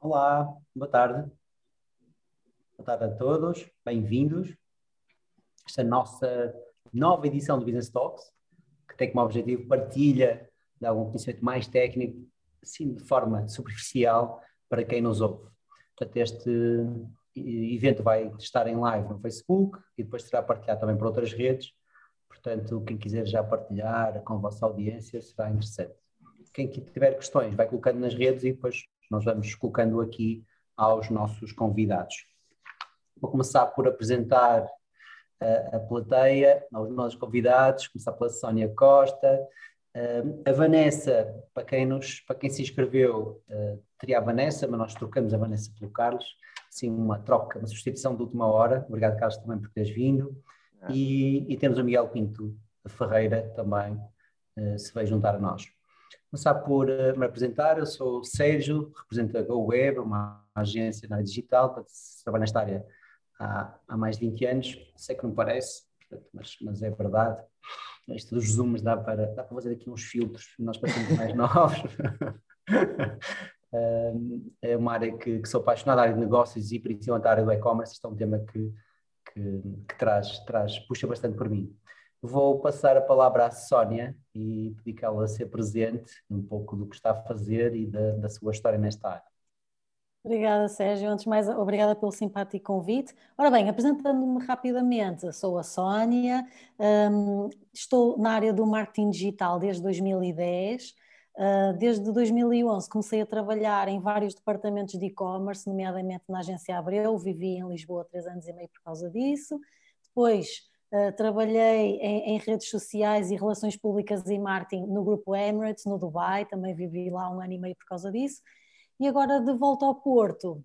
Olá, boa tarde. Boa tarde a todos, bem-vindos. Esta nossa nova edição do Business Talks, que tem como objetivo partilha de algum conhecimento mais técnico, assim de forma superficial, para quem nos ouve. Portanto, este evento vai estar em live no Facebook e depois será partilhado também para outras redes. Portanto, quem quiser já partilhar com a vossa audiência será interessante. Quem tiver questões vai colocando nas redes e depois nós vamos colocando aqui aos nossos convidados. Vou começar por apresentar a, a plateia, aos nossos convidados, começar pela Sónia Costa. Uh, a Vanessa, para quem, nos, para quem se inscreveu, uh, teria a Vanessa, mas nós trocamos a Vanessa pelo Carlos, assim uma troca, uma substituição de última hora. Obrigado, Carlos, também por teres vindo. Ah. E, e, temos o Miguel Pinto Ferreira também, uh, se vai juntar a nós. Começar por uh, me apresentar, eu sou Sérgio, represento a GoWeb, uma agência na área digital, trabalho nesta área há, há mais de 20 anos, sei que não parece, mas, mas é verdade. Isto dos zooms dá para, dá para fazer aqui uns filtros, nós parecemos mais novos. é uma área que, que, sou apaixonado, a área de negócios e principalmente a área do e-commerce, isto é um tema que, que, que, traz, traz, puxa bastante por mim. Vou passar a palavra à Sónia e pedir que ela se apresente um pouco do que está a fazer e da, da sua história nesta área. Obrigada, Sérgio. Antes de mais, obrigada pelo simpático convite. Ora bem, apresentando-me rapidamente, sou a Sónia, um, estou na área do marketing digital desde 2010. Uh, desde 2011 comecei a trabalhar em vários departamentos de e-commerce, nomeadamente na agência Abreu, vivi em Lisboa três anos e meio por causa disso. Depois Uh, trabalhei em, em, redes sociais e relações públicas e marketing no grupo Emirates, no Dubai, também vivi lá um ano e meio por causa disso. E agora de volta ao Porto,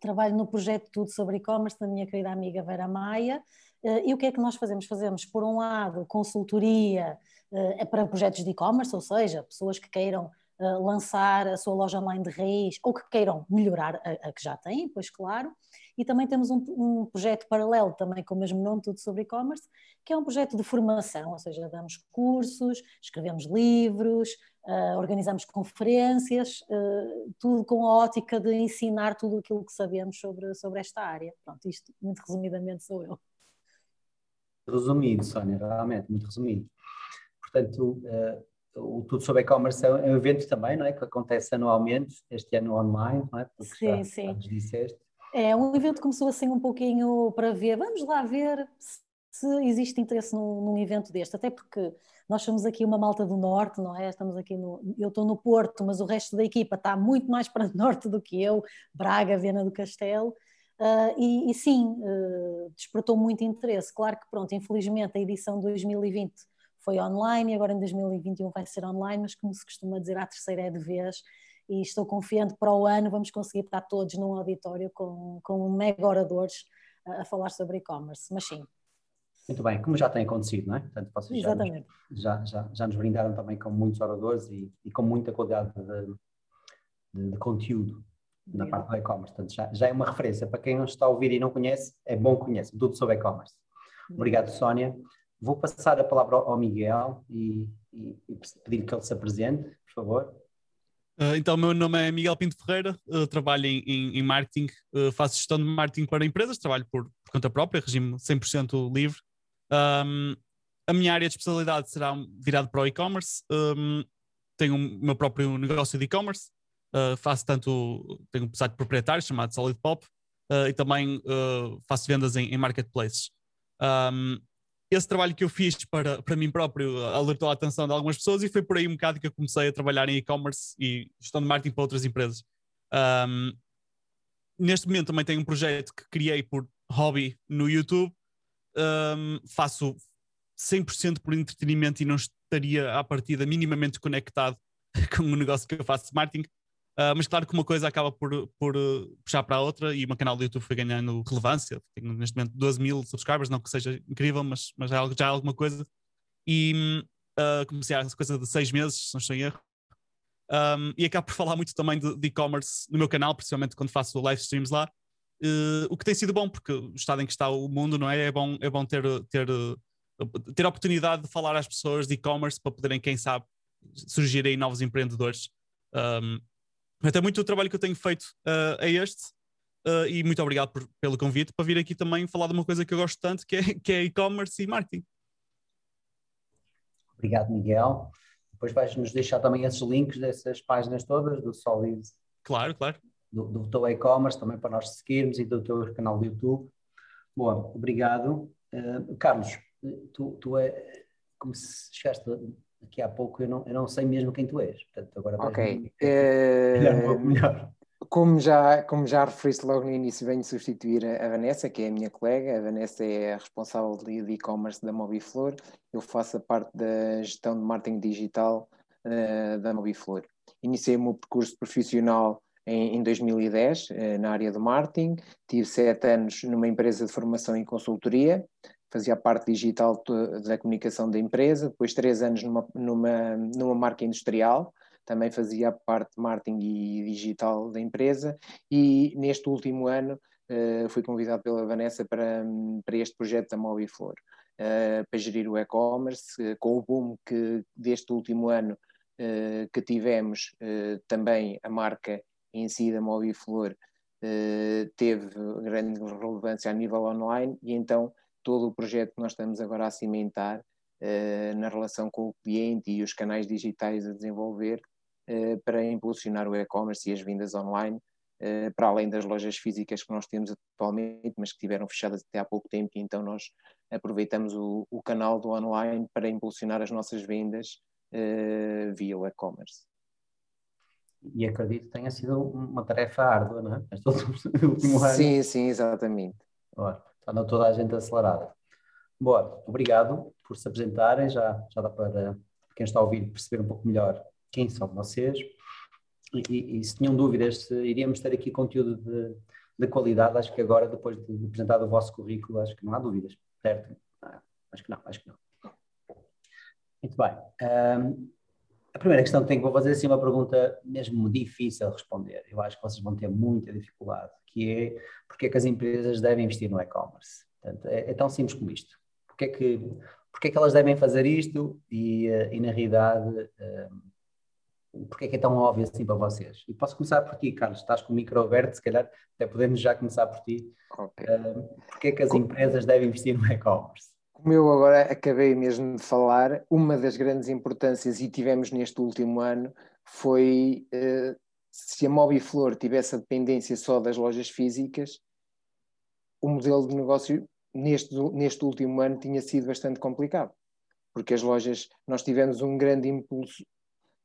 trabalho no projeto Tudo sobre e-commerce da minha querida amiga Vera Maia. Uh, e o que é que nós fazemos? Fazemos, por um lado, consultoria uh, para projetos de e-commerce, ou seja, pessoas que queiram lançar a sua loja online de raiz ou que queiram melhorar a que já têm, pois claro. E também temos um, um, projeto paralelo, também com o mesmo nome, tudo sobre e-commerce, que é um projeto de formação, ou seja, damos cursos, escrevemos livros, uh, organizamos conferências, uh, tudo com a ótica de ensinar tudo aquilo que sabemos sobre, sobre esta área. Pronto, isto muito resumidamente sou eu. Resumido, Sónia, realmente, muito resumido. Portanto, uh, o Tudo sobre e-commerce é um evento também, não é? Que acontece anualmente, este ano online, não é? Porque sim, já, sim. Já disseste. É, um evento começou assim um pouquinho para ver, vamos lá ver se existe interesse num, num, evento deste, até porque nós somos aqui uma malta do norte, não é? Estamos aqui no, eu estou no Porto, mas o resto da equipa está muito mais para o norte do que eu, Braga, Viana do Castelo, uh, e, e, sim, uh, despertou muito interesse. Claro que pronto, infelizmente a edição 2020 foi online e agora em 2021 vai ser online, mas como se costuma dizer, a terceira é de vez, e estou confiante para o ano vamos conseguir estar todos num auditório com, com mega oradores a, a falar sobre e-commerce, mas sim. Muito bem, como já tem acontecido, não é? Portanto, vocês Exatamente. Já, nos, já, já, já nos brindaram também com muitos oradores e, e com muita qualidade de, de, de conteúdo na parte do e-commerce. Portanto, já, já é uma referência. Para quem não está a ouvir e não conhece, é bom que conheça tudo sobre e-commerce. Obrigado, Sónia. Vou passar a palavra ao Miguel e, e, e pedir que ele se apresente, por favor. Uh, então, meu nome é Miguel Pinto Ferreira, uh, trabalho em, em, em marketing, uh, faço gestão de marketing para empresas, trabalho por, por conta própria, regime 100% livre. Um, a minha área de especialidade será virada para o e-commerce. Um, tenho o meu próprio negócio de e-commerce, faço tanto, tenho um site proprietário chamado Solid Pop e também faço vendas em, em marketplaces. Um, esse trabalho que eu fiz para, para mim próprio alertou a atenção de algumas pessoas e foi por aí um bocado que eu comecei a trabalhar em e-commerce e gestão de marketing para outras empresas. Um, neste momento também tenho um projeto que criei por hobby no YouTube. Um, faço 100% por entretenimento e não estaria à partida minimamente conectado com o negócio que eu faço de marketing. Uh, mas claro que uma coisa acaba por, por uh, puxar para a outra e o meu canal do YouTube foi ganhando relevância. Tenho neste momento 12 mil subscribers, não que seja incrível, mas, mas já, já é alguma coisa. E uh, comecei há coisa de seis meses, se não estou em erro. Um, e acabo por falar muito também de e-commerce no meu canal, principalmente quando faço live streams lá. o que tem sido bom, porque o estado em que está o mundo, não é? É bom, é bom ter, ter, ter a oportunidade de falar às pessoas de e-commerce para poderem, quem sabe, surgirem novos empreendedores. Um, Até muito o trabalho que eu tenho feito uh, é este. Uh, e muito obrigado por, pelo convite para vir aqui também falar de uma coisa que eu gosto tanto, que é, que é e-commerce e marketing. Obrigado, Miguel. Depois vais-nos deixar também esses links dessas páginas todas do Solid. Claro, claro. Do, do teu e-commerce também para nós seguirmos e do teu canal do YouTube. Boa, obrigado. Uh, Carlos, tu, tu é, como se chegaste aqui há pouco, eu não, eu não sei mesmo quem tu és. Portanto, agora ok. Uh, melhor. Como já, como já referiste logo no início, venho substituir a, a Vanessa, que é a minha colega. A Vanessa é a responsável de e-commerce da Mobiflor. Eu faço a parte da gestão de marketing digital uh, da Mobiflor. Iniciei o meu percurso profissional em, em 2010 uh, na área do marketing. Tive sete anos numa empresa de formação e consultoria fazia a parte digital da comunicação da empresa, depois três anos numa, numa, numa marca industrial, também fazia a parte de marketing e digital da empresa, e neste último ano uh, fui convidado pela Vanessa para, para este projeto da Mobiflor, uh, para gerir o e-commerce, uh, com o boom que deste último ano que tivemos, também a marca em si da Mobiflor teve grande relevância a nível online, e então todo o projeto que nós estamos agora a cimentar uh, na relação com o cliente e os canais digitais a desenvolver uh, para impulsionar o e-commerce e as vendas online, uh, para além das lojas físicas que nós temos atualmente, mas que tiveram fechadas até há pouco tempo, e então nós aproveitamos o, o canal do online para impulsionar as nossas vendas via o e-commerce e acredito que tenha sido uma tarefa árdua, não é? Este último ano. Sim, sim, exatamente. Ora, Está toda a gente acelerada. Boa, obrigado por se apresentarem. Já, já dá para quem está a ouvir perceber um pouco melhor quem são vocês. E, e, e se tinham dúvidas se iríamos ter aqui conteúdo de, de, qualidade, acho que agora, depois de apresentar o vosso currículo, acho que não há dúvidas, certo? Ah, acho que não, acho que não. Muito bem. Um, a primeira questão que vou fazer assim uma pergunta mesmo difícil de responder. Eu acho que vocês vão ter muita dificuldade que é porque é que as empresas devem investir no e-commerce. É, é, tão simples como isto. Porque é que, porque é que elas devem fazer isto e, eh, e na realidade, um, eh, porque é que é tão óbvio assim para vocês? E posso começar por ti, Carlos, estás com o micro aberto, se calhar até podemos já começar por ti. Okay. Um, porque é que as empresas devem investir no e-commerce? Como eu agora acabei mesmo de falar, uma das grandes importâncias, e tivemos neste último ano, foi uh, se a Mobiflor tivesse a dependência só das lojas físicas, o modelo de negócio neste, neste último ano tinha sido bastante complicado, porque as lojas, nós tivemos um grande impulso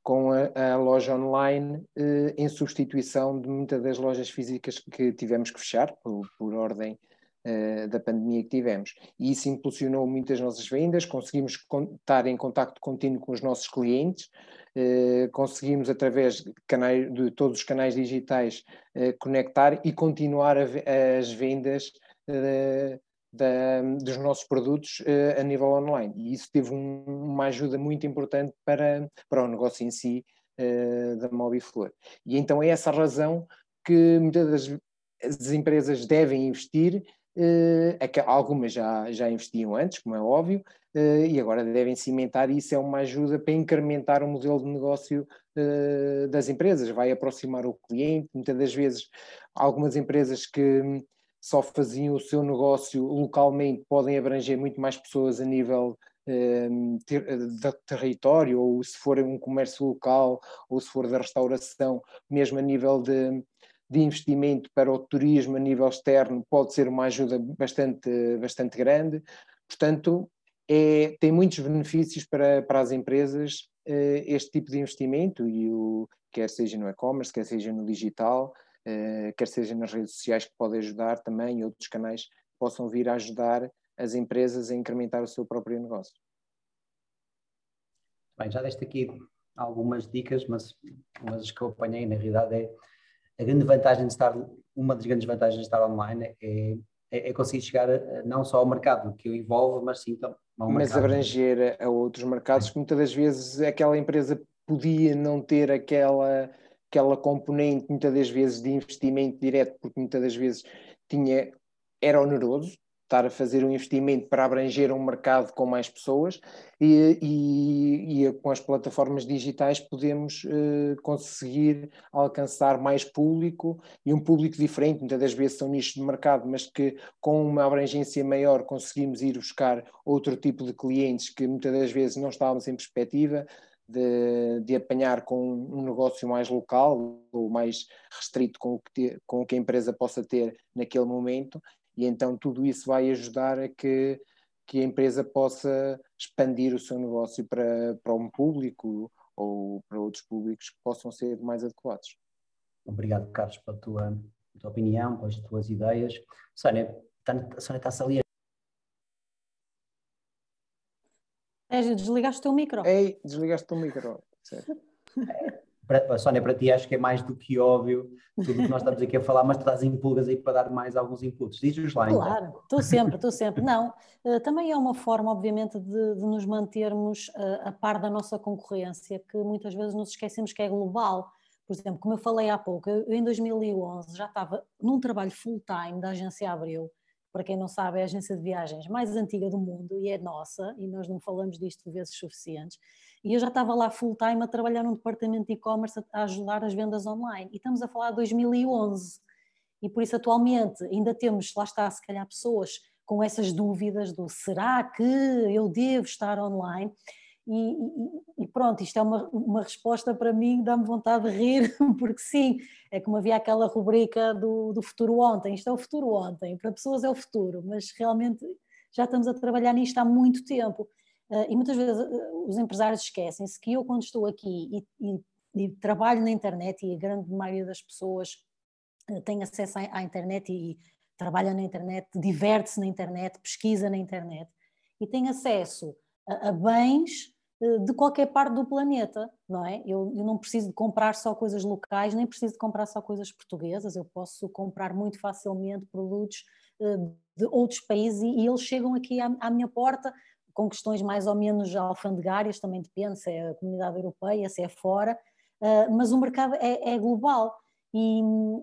com a, a loja online eh, em substituição de muitas das lojas físicas que tivemos que fechar por, por ordem eh, da pandemia que tivemos. E isso impulsionou muitas nossas vendas, conseguimos estar em contacto contínuo com os nossos clientes, conseguimos através de, canais, de todos os canais digitais eh, conectar e continuar as vendas da, dos nossos produtos a nível online. E isso teve um, uma ajuda muito importante para, para o negócio em si da Mobiflor. E então é essa razão que muitas das as empresas devem investir algumas já, já investiam antes, como é óbvio, uh, e agora devem cimentar, isso é uma ajuda para incrementar o modelo de negócio uh, das empresas, vai aproximar o cliente. Muitas das vezes, algumas empresas que só faziam o seu negócio localmente podem abranger muito mais pessoas a nível ter, de território, ou se for um comércio local, ou se for da restauração, mesmo a nível de de investimento para o turismo a nível externo pode ser uma ajuda bastante, bastante grande. Portanto, é, tem muitos benefícios para, para as empresas eh, este tipo de investimento, e o, quer seja no e-commerce, quer seja no digital, eh, quer seja nas redes sociais, que podem ajudar também, e outros canais possam vir a ajudar as empresas a incrementar o seu próprio negócio. Bem, já deste aqui algumas dicas, mas umas que eu apanhei na realidade é a grande vantagem de estar, uma das grandes vantagens de estar online é, é, é conseguir chegar a, não só ao mercado que o envolve, mas sim também ao Mas abranger a outros mercados que muitas das vezes aquela empresa podia não ter aquela, aquela componente, muitas das vezes, de investimento direto, porque muitas das vezes tinha, era oneroso, estar a fazer um investimento para abranger um mercado com mais pessoas e, e, e com as plataformas digitais podemos uh, conseguir alcançar mais público e um público diferente, muitas das vezes são nichos de mercado, mas que com uma abrangência maior conseguimos ir buscar outro tipo de clientes que muitas das vezes não estávamos em perspectiva, de, de, apanhar com um negócio mais local ou mais restrito com o, que com o que a empresa possa ter naquele momento e então tudo isso vai ajudar a que, que a empresa possa expandir o seu negócio para, para um público ou para outros públicos que possam ser mais adequados. Obrigado, Carlos, pela tua, tua opinião, pelas tuas ideias. Sónia, tá, a Sónia está-se ali. Sérgio, desligaste o teu micro. Ei, desligaste o micro. Certo. para, Sónia, para ti acho que é mais do que óbvio tudo o que nós estamos aqui a falar, mas tu estás em pulgas aí para dar mais alguns inputs. Diz-nos lá então. Claro, estou sempre, estou sempre. Não, uh, também é uma forma, obviamente, de, de nos mantermos uh, a par da nossa concorrência, que muitas vezes nos esquecemos que é global. Por exemplo, como eu falei há pouco, eu, em 2011 já estava num trabalho full-time da agência Abril, para quem não sabe, é a agência de viagens mais antiga do mundo e é nossa, e nós não falamos disto vezes suficientes. E eu já estava lá full time a trabalhar num departamento de e-commerce a ajudar as vendas online. E estamos a falar de 2011. E por isso, atualmente, ainda temos, lá está, se calhar, pessoas com essas dúvidas do será que eu devo estar online? E, e, e, pronto, isto é uma, uma resposta para mim, dá-me vontade de rir, porque sim, é como havia aquela rubrica do, do futuro ontem, isto é o futuro ontem, para pessoas é o futuro, mas realmente já estamos a trabalhar nisto há muito tempo. Uh, e muitas vezes uh, os empresários esquecem-se que eu, quando estou aqui e, e, e, trabalho na internet, e a grande maioria das pessoas uh, tem acesso à, à, internet e, e trabalha na internet, diverte-se na internet, pesquisa na internet, e tem acesso a, a bens de qualquer parte do planeta, não é? Eu, eu, não preciso de comprar só coisas locais, nem preciso de comprar só coisas portuguesas, eu posso comprar muito facilmente produtos de outros países e, e eles chegam aqui à, à minha porta com questões mais ou menos alfandegárias, também depende se é a comunidade europeia, se é fora, uh, mas o mercado é, é global e,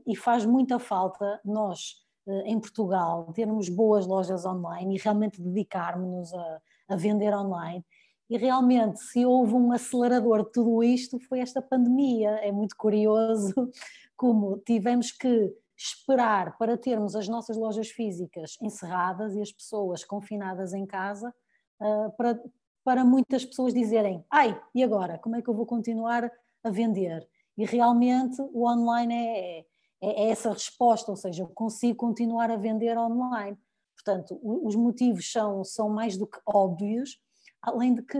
e, faz muita falta nós, uh, em Portugal, termos boas lojas online e realmente dedicarmos-nos a, a vender online. E realmente, se houve um acelerador de tudo isto, foi esta pandemia. É muito curioso como tivemos que esperar para termos as nossas lojas físicas encerradas e as pessoas confinadas em casa uh, para, para muitas pessoas dizerem: ai, e agora? Como é que eu vou continuar a vender? E realmente o online é, é, é essa resposta, ou seja, eu consigo continuar a vender online. Portanto, os motivos são, são mais do que óbvios, além de que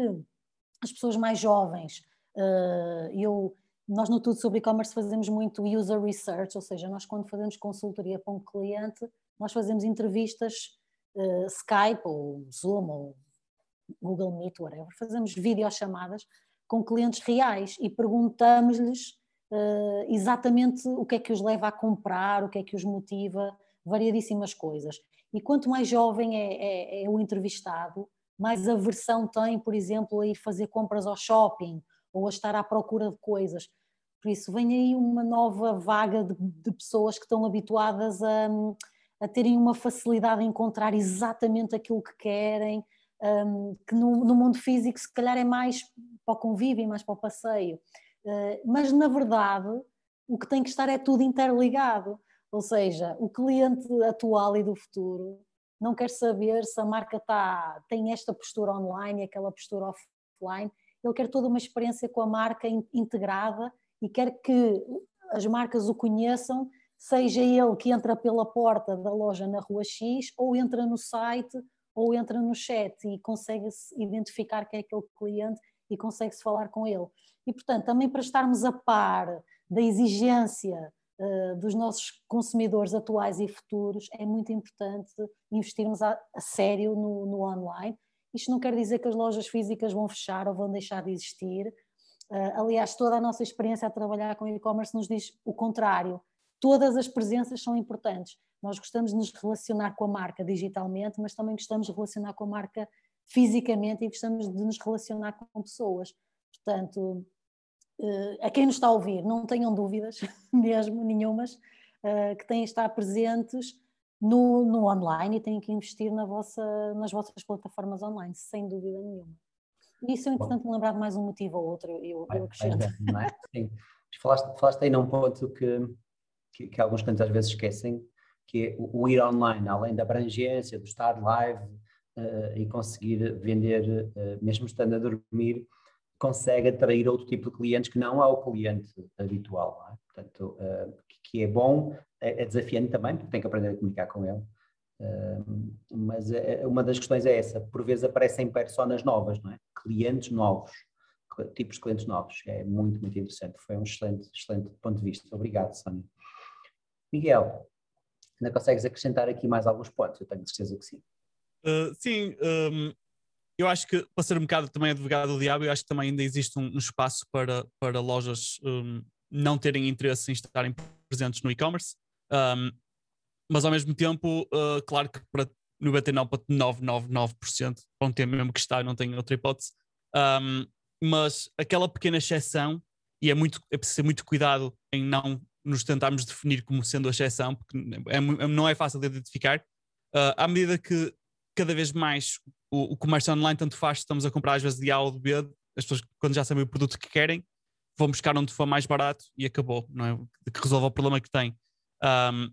as pessoas mais jovens, uh, eu, nós no Tudo sobre E-Commerce fazemos muito user research, ou seja, nós quando fazemos consultoria para um cliente, nós fazemos entrevistas uh, Skype ou Zoom ou Google Meet, whatever, fazemos videochamadas com clientes reais e perguntamos-lhes uh, exatamente o que é que os leva a comprar, o que é que os motiva, variadíssimas coisas. E quanto mais jovem é, é, é o entrevistado, mais aversão tem, por exemplo, a ir fazer compras ao shopping ou a estar à procura de coisas. Por isso, vem aí uma nova vaga de, de pessoas que estão habituadas a, a terem uma facilidade em encontrar exatamente aquilo que querem, um, que no, no, mundo físico se calhar é mais para o convívio e mais para o passeio. Uh, mas na verdade o que tem que estar é tudo interligado, ou seja, o cliente atual e do futuro não quer saber se a marca tá, tem esta postura online e aquela postura offline, ele quer toda uma experiência com a marca integrada e quer que as marcas o conheçam, seja ele que entra pela porta da loja na rua X ou entra no site ou entra no chat e consegue-se identificar quem é aquele cliente e consegue-se falar com ele. E, portanto, também para estarmos a par da exigência uh, dos nossos consumidores atuais e futuros, é muito importante investirmos a, a sério no, no, online. Isto não quer dizer que as lojas físicas vão fechar ou vão deixar de existir. Uh, aliás, toda a nossa experiência a trabalhar com e-commerce nos diz o contrário. Todas as presenças são importantes. Nós gostamos de nos relacionar com a marca digitalmente, mas também gostamos de relacionar com a marca fisicamente e gostamos de nos relacionar com pessoas. Portanto, eh, a quem nos está a ouvir, não tenham dúvidas, mesmo nenhumas, eh, que têm de estar presentes no, no online e têm que investir na vossa, nas vossas plataformas online, sem dúvida nenhuma. Isso é importante me lembrar de mais um motivo ou outro, eu, eu acrescento. é? Sim. Falaste, falaste aí num ponto que, que, que alguns clientes às vezes esquecem, que é o, o ir online, além da abrangência, do estar live uh, e conseguir vender, uh, mesmo estando a dormir, consegue atrair outro tipo de clientes que não é o cliente habitual. É? Portanto, uh, que é bom, é, é, desafiante também, porque tem que aprender a comunicar com ele. Mas uma das questões é essa, por vezes aparecem personas novas, não é? Clientes novos, tipos de clientes novos. É muito, muito interessante. Foi um excelente, excelente ponto de vista. Obrigado, Sónia. Miguel, ainda consegues acrescentar aqui mais alguns pontos? Eu tenho certeza que sim. Uh, sim, um, eu acho que, para ser um bocado também advogado do diabo, eu acho que também ainda existe um, um espaço para, para lojas um, não terem interesse em estarem presentes no e-commerce, mas ao mesmo tempo, uh, claro que para 99,999% vão ter mesmo que estar, não tem outra hipótese. Mas aquela pequena exceção, e é, muito, é preciso ter muito cuidado em não nos tentarmos definir como sendo a exceção, porque é, é não é fácil de identificar, uh, à medida que cada vez mais o, o, comércio online tanto faz, estamos a comprar às vezes de A ou de B, as pessoas quando já sabem o produto que querem, vão buscar onde for mais barato e acabou, não é? Que resolva o problema que tem. Um,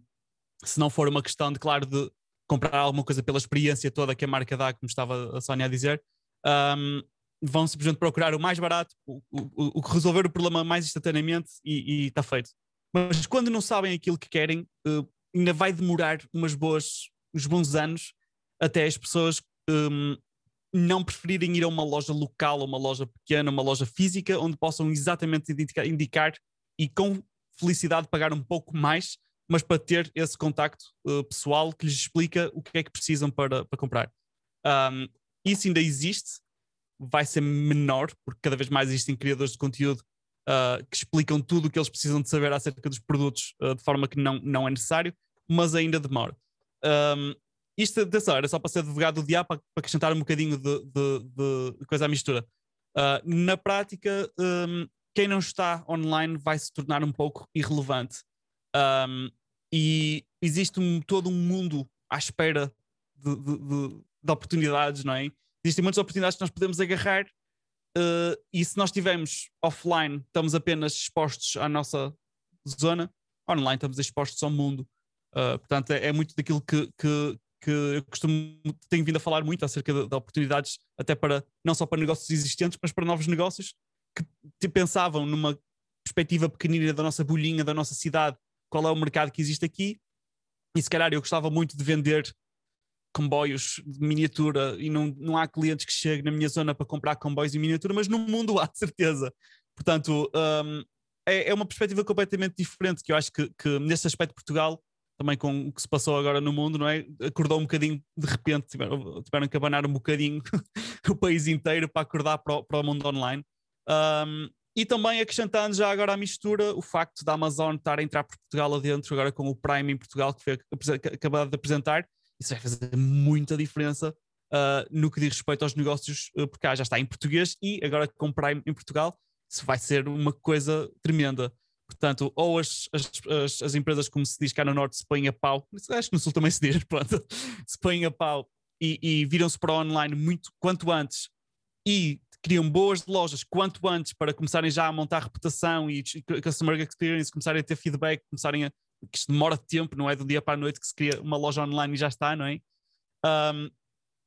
se não for uma questão de, claro, de comprar alguma coisa pela experiência toda que a marca dá, como estava a Sónia a dizer, um, vão simplesmente procurar o mais barato, o, o, o resolver o problema mais instantaneamente e está feito. Mas quando não sabem aquilo que querem, uh, ainda vai demorar umas boas, uns bons anos até as pessoas um, não preferirem ir a uma loja local, a uma loja pequena, uma loja física, onde possam exatamente indicar, indicar e com felicidade pagar um pouco mais, mas para ter esse contacto uh, pessoal que lhes explica o que é que precisam para, para comprar. Um, isso ainda existe, vai ser menor, porque cada vez mais existem criadores de conteúdo uh, que explicam tudo o que eles precisam de saber acerca dos produtos uh, de forma que não, não é necessário, mas ainda demora. Um, isto, atenção, era só para ser advogado do diabo, para, acrescentar um bocadinho de, de, de coisa à mistura. Uh, na prática, um, quem não está online vai se tornar um pouco irrelevante. Um, e existe um, todo um mundo à espera de, de, de, oportunidades, não é? Existem muitas oportunidades que nós podemos agarrar uh, e se nós estivermos offline, estamos apenas expostos à nossa zona, online estamos expostos ao mundo. Uh, portanto, é, é, muito daquilo que, que, que eu costumo, tenho vindo a falar muito acerca de, de, oportunidades, até para, não só para negócios existentes, mas para novos negócios que pensavam numa perspectiva pequenina da nossa bolhinha, da nossa cidade, qual é o mercado que existe aqui. E se calhar eu gostava muito de vender comboios de miniatura e não, não há clientes que cheguem na minha zona para comprar comboios em miniatura, mas no mundo há de certeza. Portanto, um, é, é, uma perspectiva completamente diferente que eu acho que, que nesse aspecto Portugal, também com o que se passou agora no mundo, não é? Acordou um bocadinho, de repente, tiveram, tiveram que abanar um bocadinho o país inteiro para acordar para o, para o mundo online. Um, e também acrescentando já agora a mistura, o facto da Amazon estar a entrar por Portugal adentro, agora com o Prime em Portugal, que foi acabado de apresentar, isso vai fazer muita diferença uh, no que diz respeito aos negócios, uh, porque já está em português e agora com Prime em Portugal, isso vai ser uma coisa tremenda. Portanto, ou as, as, as, empresas, como se diz cá no Norte, se põem a pau, acho que no Sul também se diz, pronto, se põem a pau e, e viram-se para o online muito quanto antes e criam boas lojas quanto antes para começarem já a montar reputação e customer experience, começarem a ter feedback, começarem a. que isto demora tempo, não é do dia para a noite que se cria uma loja online e já está, não é? Um,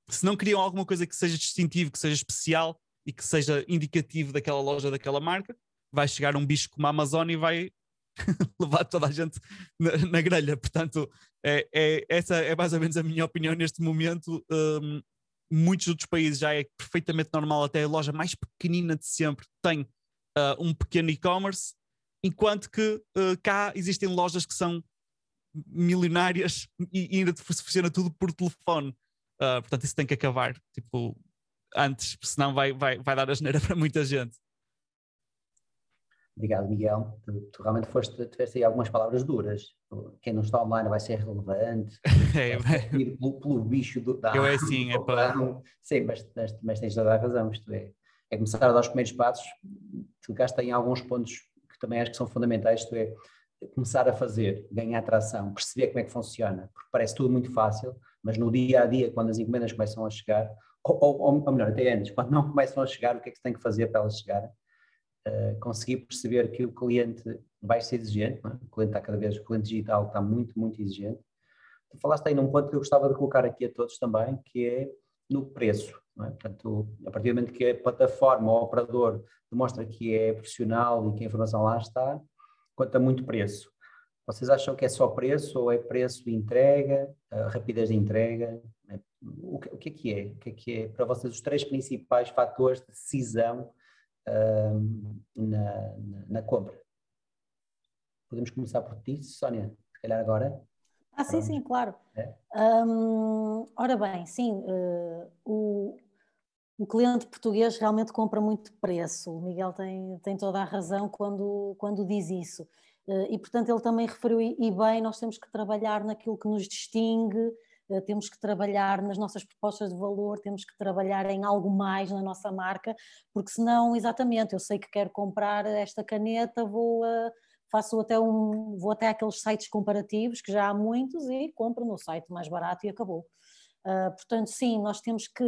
se não criam alguma coisa que seja distintivo, que seja especial e que seja indicativo daquela loja, daquela marca, vai chegar um bicho como a Amazon e vai levar toda a gente na, na grelha. Portanto, é, é, essa é mais ou menos a minha opinião neste momento. Um, muitos outros países já é perfeitamente normal, até a loja mais pequenina de sempre tem uh, um pequeno e-commerce, enquanto que uh, cá existem lojas que são milionárias e, e ainda funciona tudo por telefone. Uh, portanto, isso tem que acabar, tipo, antes, senão vai, vai, vai dar a geneira para muita gente. Obrigado, Miguel. Tu, tu realmente foste, tiveste aí algumas palavras duras. Quem não está online vai ser relevante. É, vai pelo, pelo, bicho do, da Eu é assim, é para. Sim, mas, mas, mas, tens toda a razão. Isto é, é começar a dar os primeiros passos. Tu tocaste em alguns pontos que também acho que são fundamentais. Isto é, começar a fazer, ganhar atração, perceber como é que funciona, porque parece tudo muito fácil, mas no dia a dia, quando as encomendas começam a chegar, ou, ou, ou melhor, até antes, quando não começam a chegar, o que é que se tem que fazer para elas chegarem? Uh, conseguir perceber que o cliente vai ser exigente, é? o cliente está cada vez, o cliente digital está muito, muito exigente. Tu falaste aí num ponto que eu gostava de colocar aqui a todos também, que é no preço. É? Portanto, a partir do momento que a plataforma ou o operador demonstra que é profissional e que a informação lá está, conta muito preço. Vocês acham que é só preço ou é preço e entrega, rapidez de entrega? O que, o que, é que é? O que é que é para vocês os três principais fatores de decisão uh, na, na, na, compra? Podemos começar por ti, Sónia, se calhar agora. Ah, sim, sim, claro. É? Um, ora bem, sim, uh, o, o cliente português realmente compra muito preço. O Miguel tem, tem toda a razão quando, quando diz isso. Eh, e, portanto, ele também referiu, e bem, nós temos que trabalhar naquilo que nos distingue, eh, temos que trabalhar nas nossas propostas de valor, temos que trabalhar em algo mais na nossa marca, porque senão, exatamente, eu sei que quero comprar esta caneta, vou faço até um, vou até aqueles sites comparativos, que já há muitos, e compro no site mais barato e acabou. Uh, portanto, sim, nós temos que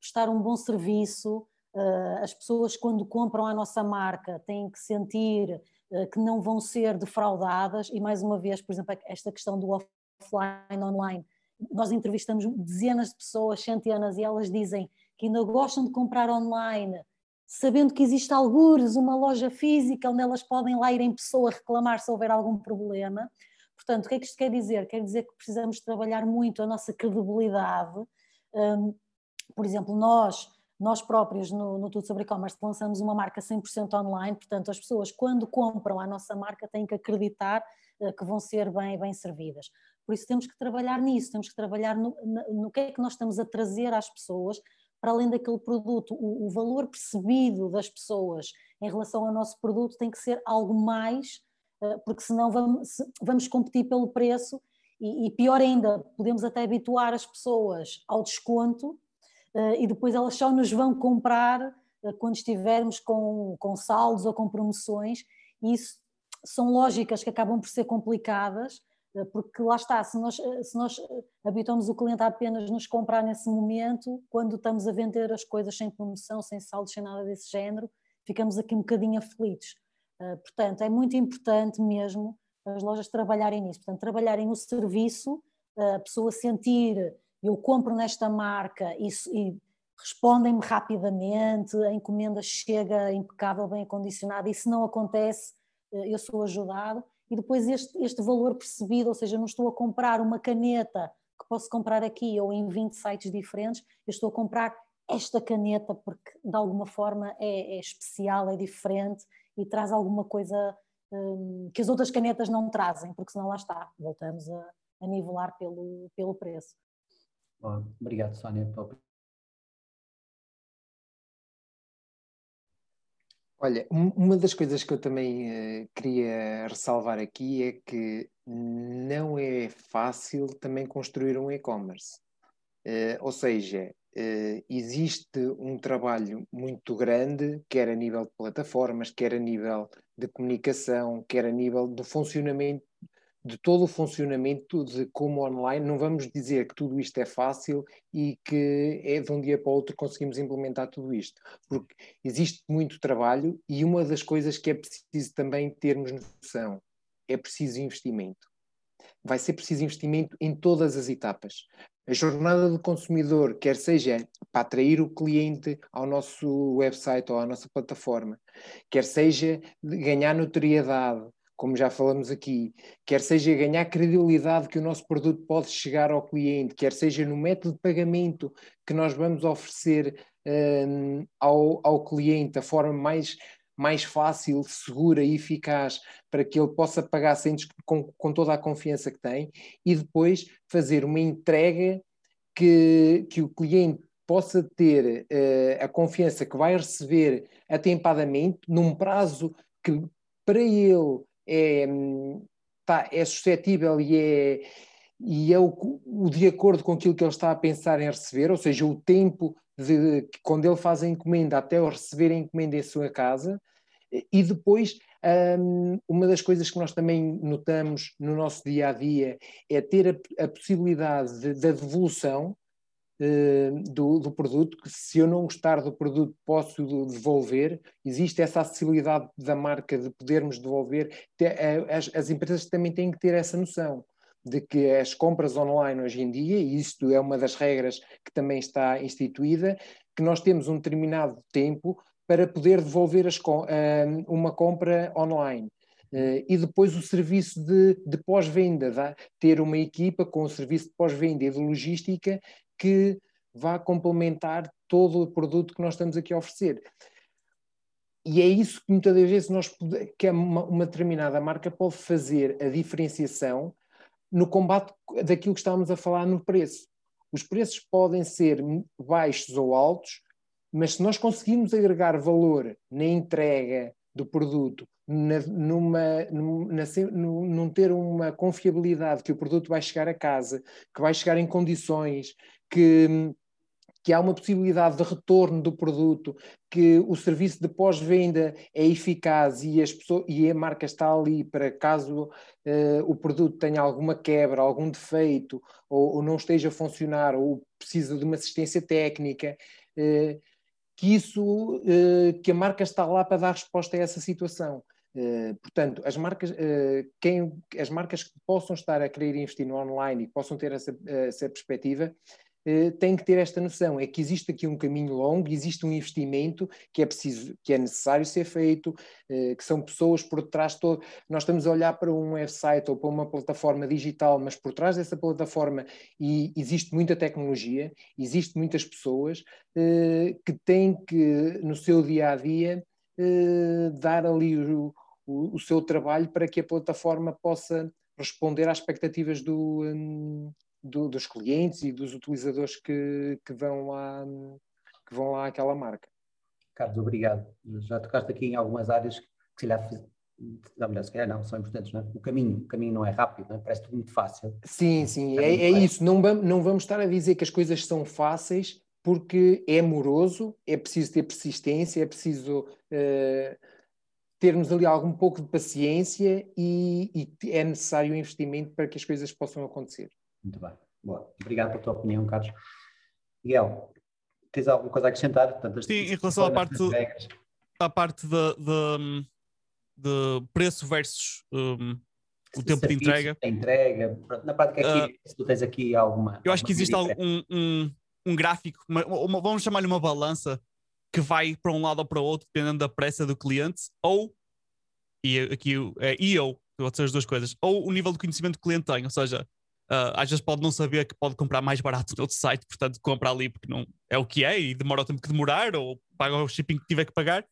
prestar um bom serviço. Uh, as pessoas, quando compram a nossa marca, têm que sentir uh, que não vão ser defraudadas. E, mais uma vez, por exemplo, esta questão do offline, online. Nós entrevistamos dezenas de pessoas, centenas, e elas dizem que ainda gostam de comprar online, sabendo que existe algures uma loja física onde elas podem lá ir em pessoa reclamar se houver algum problema. Portanto, o que é que isto quer dizer? Quer dizer que precisamos trabalhar muito a nossa credibilidade. Um, por exemplo, nós, nós próprios no, no Tudo Sobre E-Commerce lançamos uma marca 100% online, portanto as pessoas quando compram a nossa marca têm que acreditar uh, que vão ser bem, bem servidas. Por isso temos que trabalhar nisso, temos que trabalhar no, no, no que é que nós estamos a trazer às pessoas, para além daquele produto, o, o valor percebido das pessoas em relação ao nosso produto tem que ser algo mais, uh, porque senão vamos, vamos competir pelo preço e, e pior ainda, podemos até habituar as pessoas ao desconto e depois elas só nos vão comprar uh, quando estivermos com, com saldos ou com promoções, e isso são lógicas que acabam por ser complicadas, uh, porque lá está, se nós, se nós habituamos o cliente a apenas nos comprar nesse momento, quando estamos a vender as coisas sem promoção, sem saldos, sem nada desse género, ficamos aqui um bocadinho aflitos. Portanto, é muito importante mesmo as lojas trabalharem nisso, portanto, trabalharem o serviço, a pessoa sentir eu compro nesta marca e, e respondem-me rapidamente, a encomenda chega impecável, bem acondicionada, e se não acontece, eh, eu sou ajudado. E depois este, este valor percebido, ou seja, não estou a comprar uma caneta que posso comprar aqui ou em 20 sites diferentes, eu estou a comprar esta caneta porque de alguma forma é, é especial, é diferente e traz alguma coisa hum, que as outras canetas não trazem, porque senão lá está, voltamos a, a nivelar pelo, pelo preço. Obrigado, Sónia. Olha, uma das coisas que eu também uh, queria ressalvar aqui é que não é fácil também construir um e-commerce. Uh, ou seja, uh, existe um trabalho muito grande, quer a nível de plataformas, quer a nível de comunicação, quer a nível do funcionamento de todo o funcionamento de como online, não vamos dizer que tudo isto é fácil e que é de um dia para o outro conseguimos implementar tudo isto, porque existe muito trabalho e uma das coisas que é preciso também termos noção é preciso investimento. Vai ser preciso investimento em todas as etapas. A jornada do consumidor, quer seja para atrair o cliente ao nosso website ou à nossa plataforma, quer seja ganhar notoriedade, como já falamos aqui, quer seja ganhar credibilidade que o nosso produto pode chegar ao cliente, quer seja no método de pagamento que nós vamos oferecer um, ao, ao cliente, a forma mais, mais fácil, segura e eficaz para que ele possa pagar sem, com, com toda a confiança que tem, e depois fazer uma entrega que, que o cliente possa ter uh, a confiança que vai receber atempadamente, num prazo que para ele é, tá, é suscetível e é, e é o, o, de acordo com aquilo que ele está a pensar em receber, ou seja, o tempo de quando ele faz a encomenda até eu receber a encomenda em sua casa, E depois, um, uma das coisas que nós também notamos no nosso dia a dia é ter a, a possibilidade da de, devolução uh, do, do, produto, que se eu não gostar do produto posso devolver, existe essa acessibilidade da marca de podermos devolver. As, as empresas também têm que ter essa noção de que as compras online hoje em dia, e isto é uma das regras que também está instituída, que nós temos um determinado tempo para poder devolver as, uh, uma compra online. Uh, e depois o serviço de, de pós-venda, ter uma equipa com o serviço de pós-venda e de logística que vá complementar todo o produto que nós estamos aqui a oferecer. E é isso que muitas das vezes nós, que uma, uma determinada marca pode fazer a diferenciação no combate daquilo que estávamos a falar no preço. Os preços podem ser baixos ou altos, mas se nós conseguirmos agregar valor na entrega do produto, na, numa, numa, num ter uma confiabilidade que o produto vai chegar a casa, que vai chegar em condições, que que há uma possibilidade de retorno do produto, que o serviço de pós-venda é eficaz e, as pessoas, e a marca está ali para caso uh, o produto tenha alguma quebra, algum defeito, ou, ou, não esteja a funcionar, ou precisa de uma assistência técnica, uh, que isso, uh, que a marca está lá para dar resposta a essa situação. Portanto, as marcas, quem, as marcas que possam estar a querer investir no online e possam ter essa, essa perspectiva, eh, tem que ter esta noção, é que existe aqui um caminho longo, existe um investimento que é preciso, que é necessário ser feito, eh, que são pessoas por trás todo. Nós estamos a olhar para um website ou para uma plataforma digital, mas por trás dessa plataforma existe muita tecnologia, existe muitas pessoas eh, que têm que no seu dia a dia dar ali o, o, o seu trabalho para que a plataforma possa responder às expectativas do, hum, do, dos clientes e dos utilizadores que, que, vão lá, que vão lá àquela marca. Carlos, obrigado. Já tocaste aqui em algumas áreas que se calhar, não, melhor, se calhar não, são importantes. Não é? O caminho, o caminho não é rápido, não é? parece tudo muito fácil. Sim, sim, é, é isso. Não vamos, não vamos estar a dizer que as coisas são fáceis porque é moroso, é preciso ter persistência, é preciso uh, termos ali algum pouco de paciência e, e é necessário um investimento para que as coisas possam acontecer. Muito bem. Boa. Obrigado pela tua opinião, Carlos. Miguel, tens alguma coisa a acrescentar? Portanto, Sim, em relação à parte, à parte de, de, de preço versus um, o tempo de entrega. entrega. Na prática, aqui, uh, se tu tens aqui alguma. Eu acho que existe um, um, um, gráfico, uma, uma, vamos chamar-lhe uma balança, que vai para um lado ou para o outro, dependendo da pressa do cliente, ou, e aqui é e ou, pode ser as duas coisas, ou o nível de conhecimento que o cliente tem, ou seja, Uh, às vezes pode não saber que pode comprar mais barato no outro site, portanto compra ali porque não é o que é e demora o tempo que demorar ou paga o shipping que tiver que pagar.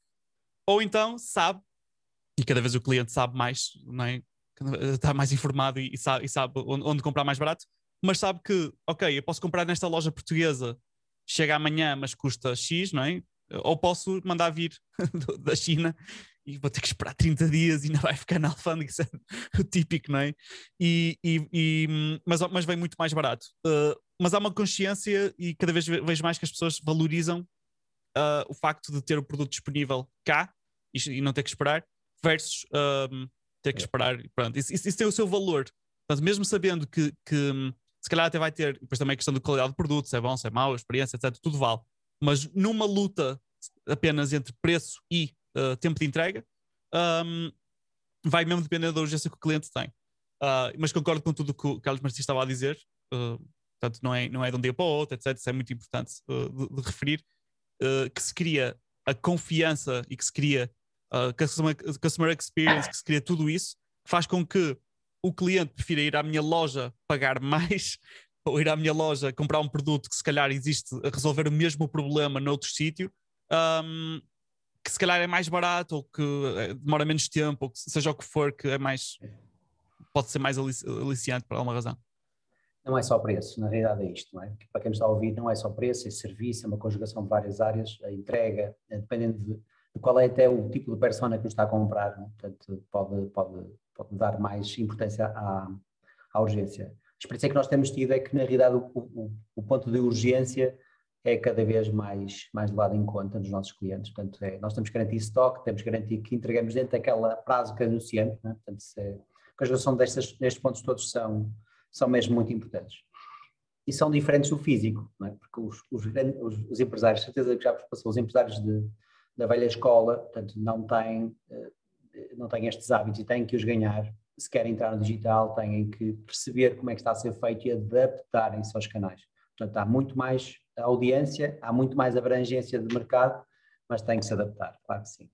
Ou então sabe, e cada vez o cliente sabe mais, não é? está mais informado e, sabe, e sabe onde, onde, comprar mais barato, mas sabe que, ok, eu posso comprar nesta loja portuguesa, chega amanhã, mas custa X, não é? Ou posso mandar vir da China e vou ter que esperar 30 dias e ainda vai ficar na alfândega, isso é o típico, não é? E, e, e, mas, mas vem muito mais barato. Uh, mas há uma consciência e cada vez vejo mais que as pessoas valorizam uh, o facto de ter o produto disponível cá e, e não ter que esperar, versus ter que esperar. Pronto, isso, isso, isso, tem o seu valor. Portanto, mesmo sabendo que, que se calhar até vai ter, depois também a questão da qualidade do produto, se é bom, se é mau, a experiência, etc., tudo vale. Mas numa luta apenas entre preço e uh, tempo de entrega, um, vai mesmo depender da urgência que o cliente tem. Uh, mas concordo com tudo que o Carlos Martins estava a dizer, uh, portanto, não é, não é de um dia para o outro, etc. Isso é muito importante de, de, referir, que se cria a confiança e que se cria a customer, customer experience, que se cria tudo isso, faz com que o cliente prefira ir à minha loja pagar mais ou ir à minha loja comprar um produto que se calhar existe a resolver o mesmo problema noutro sítio um, que se calhar é mais barato ou que eh, demora menos tempo, ou que seja o que for, que é mais pode ser mais aliciante por alguma razão. Não é só preço, na realidade é isto, não é? Para quem nos está a ouvir, não é só preço, é serviço, é uma conjugação de várias áreas, a entrega, é dependendo de, de, qual é até o tipo de persona que nos está a comprar, não? É? portanto pode, pode, pode dar mais importância à, à urgência. A experiência que nós temos tido é que na realidade o, o, o ponto de urgência é cada vez mais, mais levado em conta nos nossos clientes. Portanto, é, nós temos que garantir estoque, temos que garantir que entregamos dentro daquela prazo que anunciamos. Né? Portanto, é, a conjugação destes, destes pontos todos são, são mesmo muito importantes. E são diferentes do físico, é? porque os, os, os, os, empresários, certeza que já passou, os empresários de, da velha escola, portanto, não têm, eh, não têm estes hábitos e têm que os ganhar. Se querem entrar no digital, têm que perceber como é que está a ser feito e adaptarem-se aos canais. Portanto, há muito mais audiência, há muito mais abrangência de mercado, mas tem que se adaptar, claro que sim.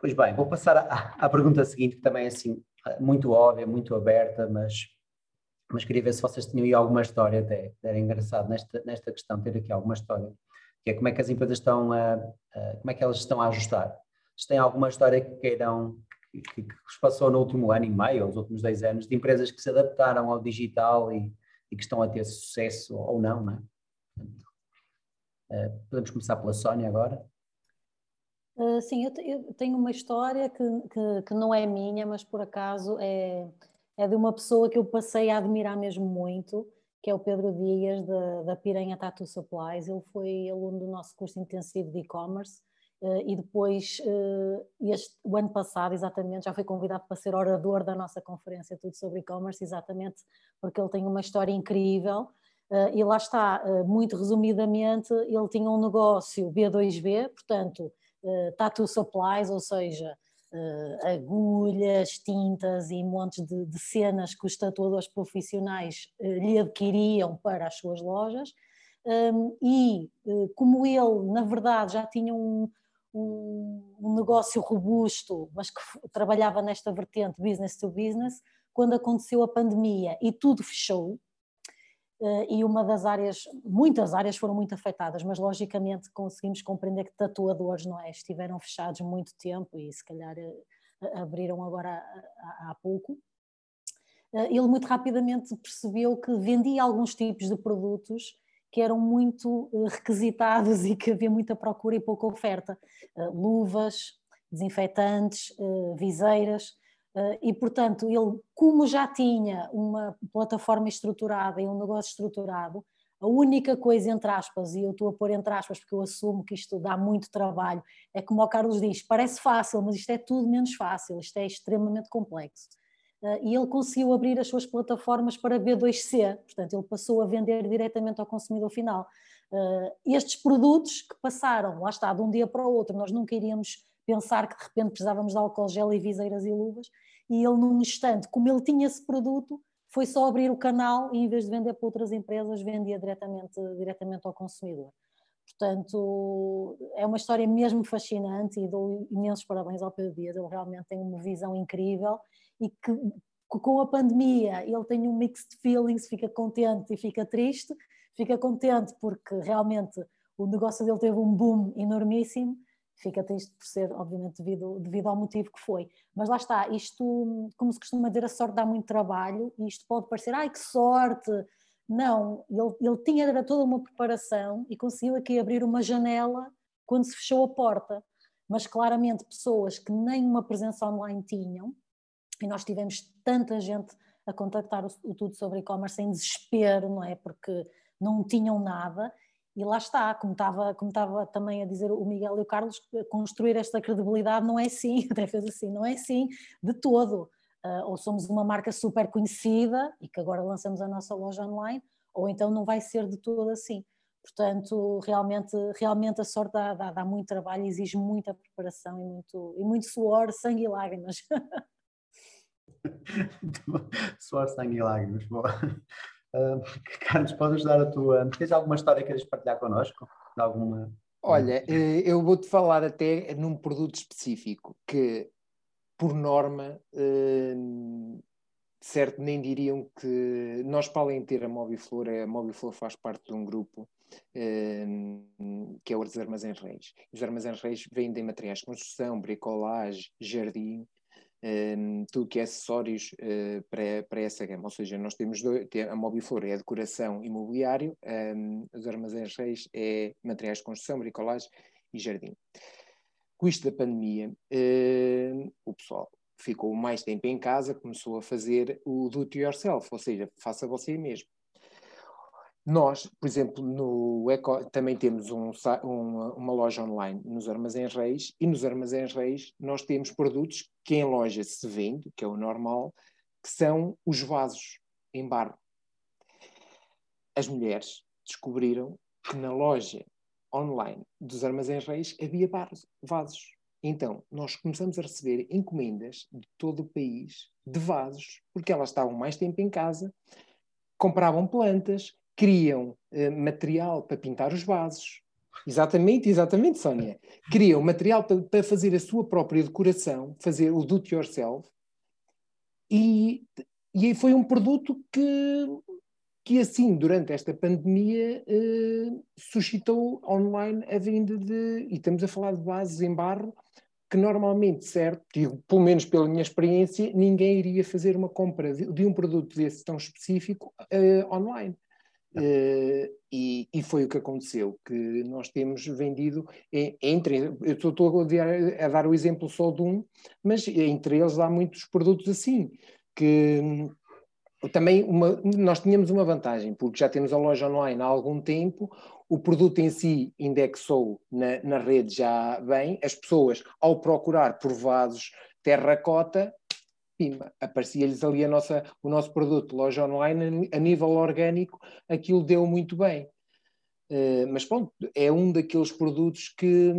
Pois bem, vou passar à, à pergunta seguinte, que também é assim, muito óbvia, muito aberta, mas, mas queria ver se vocês tinham aí alguma história até, era engraçado nesta, nesta questão ter aqui alguma história, que é como é que as empresas estão a, a como é que elas estão a ajustar. Se têm alguma história que queiram, que, que, que vos passou no último ano e meio, ou nos últimos 10 anos, de empresas que se adaptaram ao digital e, e que estão a ter sucesso ou não, não é? Portanto, uh, podemos começar pela Sónia agora. Uh, sim, eu, eu, tenho uma história que, que, que, não é minha, mas por acaso é, é de uma pessoa que eu passei a admirar mesmo muito, que é o Pedro Dias, da, da Piranha Tattoo Supplies. Ele foi aluno do nosso curso intensivo de e-commerce e depois, uh, este, o ano passado, exatamente, já foi convidado para ser orador da nossa conferência Tudo sobre E-Commerce, exatamente, porque ele tem uma história incrível. Uh, e lá está, muito resumidamente, ele tinha um negócio B2B, portanto, tattoo supplies, ou seja, agulhas, tintas e montes de, de, cenas que os tatuadores profissionais lhe adquiriam para as suas lojas. Um, e como ele, na verdade, já tinha um, um, negócio robusto, mas que trabalhava nesta vertente business to business, quando aconteceu a pandemia e tudo fechou, Uh, e uma das áreas, muitas áreas foram muito afetadas, mas logicamente conseguimos compreender que tatuadores não é, estiveram fechados muito tempo e se calhar uh, abriram agora há, pouco. Uh, ele muito rapidamente percebeu que vendia alguns tipos de produtos que eram muito eh, requisitados e que havia muita procura e pouca oferta. Eh, luvas, desinfetantes, eh, viseiras, e portanto ele, como já tinha uma plataforma estruturada e um negócio estruturado, a única coisa, entre aspas, e eu estou a pôr entre aspas porque eu assumo que isto dá muito trabalho, é como o Carlos diz, parece fácil, mas isto é tudo menos fácil, isto é extremamente complexo. Eh, e ele conseguiu abrir as suas plataformas para B2C, portanto, ele passou a vender diretamente ao consumidor final. Eh, estes produtos que passaram, lá está, de um dia para o outro, nós nunca iríamos pensar que de repente precisávamos de álcool gel e viseiras e luvas, e ele num instante, como ele tinha esse produto, foi só abrir o canal e em vez de vender para outras empresas, vendia diretamente, diretamente ao consumidor. Portanto, é uma história mesmo fascinante e dou imensos parabéns ao Pedro Dias, ele realmente tem uma visão incrível e que com a pandemia ele tem um mix de feelings, fica contente e fica triste, fica contente porque realmente o negócio dele teve um boom enormíssimo, fica triste por ser, obviamente, devido, devido ao motivo que foi. Mas lá está, isto, como se costuma dizer, a sorte dá muito trabalho e isto pode parecer, ai que sorte! Não, ele, ele tinha era toda uma preparação e conseguiu aqui abrir uma janela quando se fechou a porta. Mas claramente pessoas que nem uma presença online tinham, e nós tivemos tanta gente a contactar o, o Tudo sobre e-commerce em desespero, não é? Porque não tinham nada. E lá está, como estava, como estava também a dizer o Miguel e o Carlos, construir esta credibilidade não é assim, até fez assim, não é assim de todo. Uh, ou somos uma marca super conhecida e que agora lançamos a nossa loja online, ou então não vai ser de todo assim. Portanto, realmente, realmente a sorte dá, dá, dá muito trabalho, exige muita preparação e muito, e muito suor, sangue e lágrimas. Suor, sangue e lágrimas. Uh, Carlos, podes dar a tua. Tens alguma história que queres partilhar connosco? De alguma. Olha, eh, eu vou-te falar até num produto específico que, por norma, eh, certo, nem diriam que nós, para além de ter a Mobiflor, a Mobiflor faz parte de um grupo eh, que é os Armazéns Reis. Os Armazéns Reis vendem materiais de construção, bricolagem, jardim, um, tudo que é acessórios uh, para, para essa gama. Ou seja, nós temos dois, a Mobiflor é a decoração imobiliário, um, os armazéns reis é materiais de construção, bricolagem e jardim. Com isto da pandemia, uh, o pessoal ficou mais tempo em casa, começou a fazer o do it yourself, ou seja, faça você mesmo. Nós, por exemplo, no Eco, também temos um, uma, uma, loja online nos Armazéns Reis e nos Armazéns Reis nós temos produtos que em loja se vende, que é o normal, que são os vasos em barro. As mulheres descobriram que na loja online dos Armazéns Reis havia vasos. Então, nós começamos a receber encomendas de todo o país de vasos, porque elas estavam mais tempo em casa, compravam plantas, criam uh, material para pintar os vasos. Exatamente, exatamente, Sónia. Criam material para, para fazer a sua própria decoração, fazer o do-it-yourself. E, e foi um produto que, que assim, durante esta pandemia, uh, suscitou online a venda de. E estamos a falar de vasos em barro, que normalmente, certo, digo, pelo menos pela minha experiência, ninguém iria fazer uma compra de, de um produto desse tão específico uh, online. Uh, e, e, foi o que aconteceu, que nós temos vendido entre, eu estou a, a dar o exemplo só de um, mas entre eles há muitos produtos assim, que hum, também uma, nós tínhamos uma vantagem, porque já temos a loja online há algum tempo, o produto em si indexou na, na rede já bem, as pessoas ao procurar por vasos terracota pimba, aparecia-lhes ali a nossa, o nosso produto, loja online, a nível orgânico, aquilo deu muito bem. Uh, mas pronto, é um daqueles produtos que,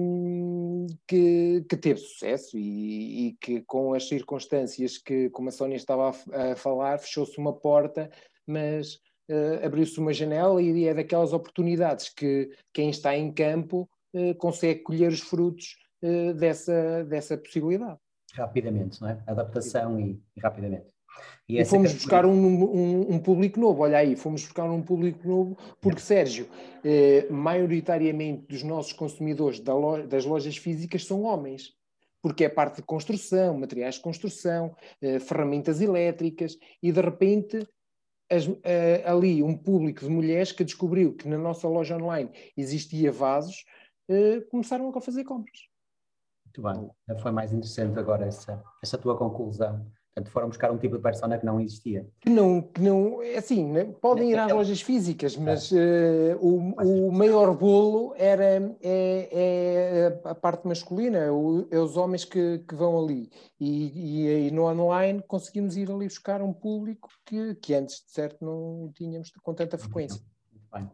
que, que teve sucesso e, e, que com as circunstâncias que, como a Sónia estava a, a falar, fechou-se uma porta, mas uh, abriu-se uma janela e é daquelas oportunidades que quem está em campo uh, consegue colher os frutos dessa, dessa possibilidade rapidamente, não é? Adaptação e, e rapidamente. E, e fomos buscar um, um, um, público novo, olha aí, fomos buscar um público novo, porque, Sérgio, eh, maioritariamente dos nossos consumidores da loja, das lojas físicas são homens, porque é parte de construção, materiais de construção, eh, ferramentas elétricas, e de repente as, eh, ali um público de mulheres que descobriu que na nossa loja online existia vasos, eh, começaram a fazer compras. Muito bem. Foi mais interessante agora essa, essa tua conclusão. Portanto, foram buscar um tipo de persona que não existia. Que não, que não é assim, né? podem ir às lojas físicas, mas uh, o, o maior bolo era é, é a parte masculina, o, é os homens que, que vão ali. E, e, e, no online conseguimos ir ali buscar um público que, que antes, de certo, não tínhamos com tanta frequência. Muito bem.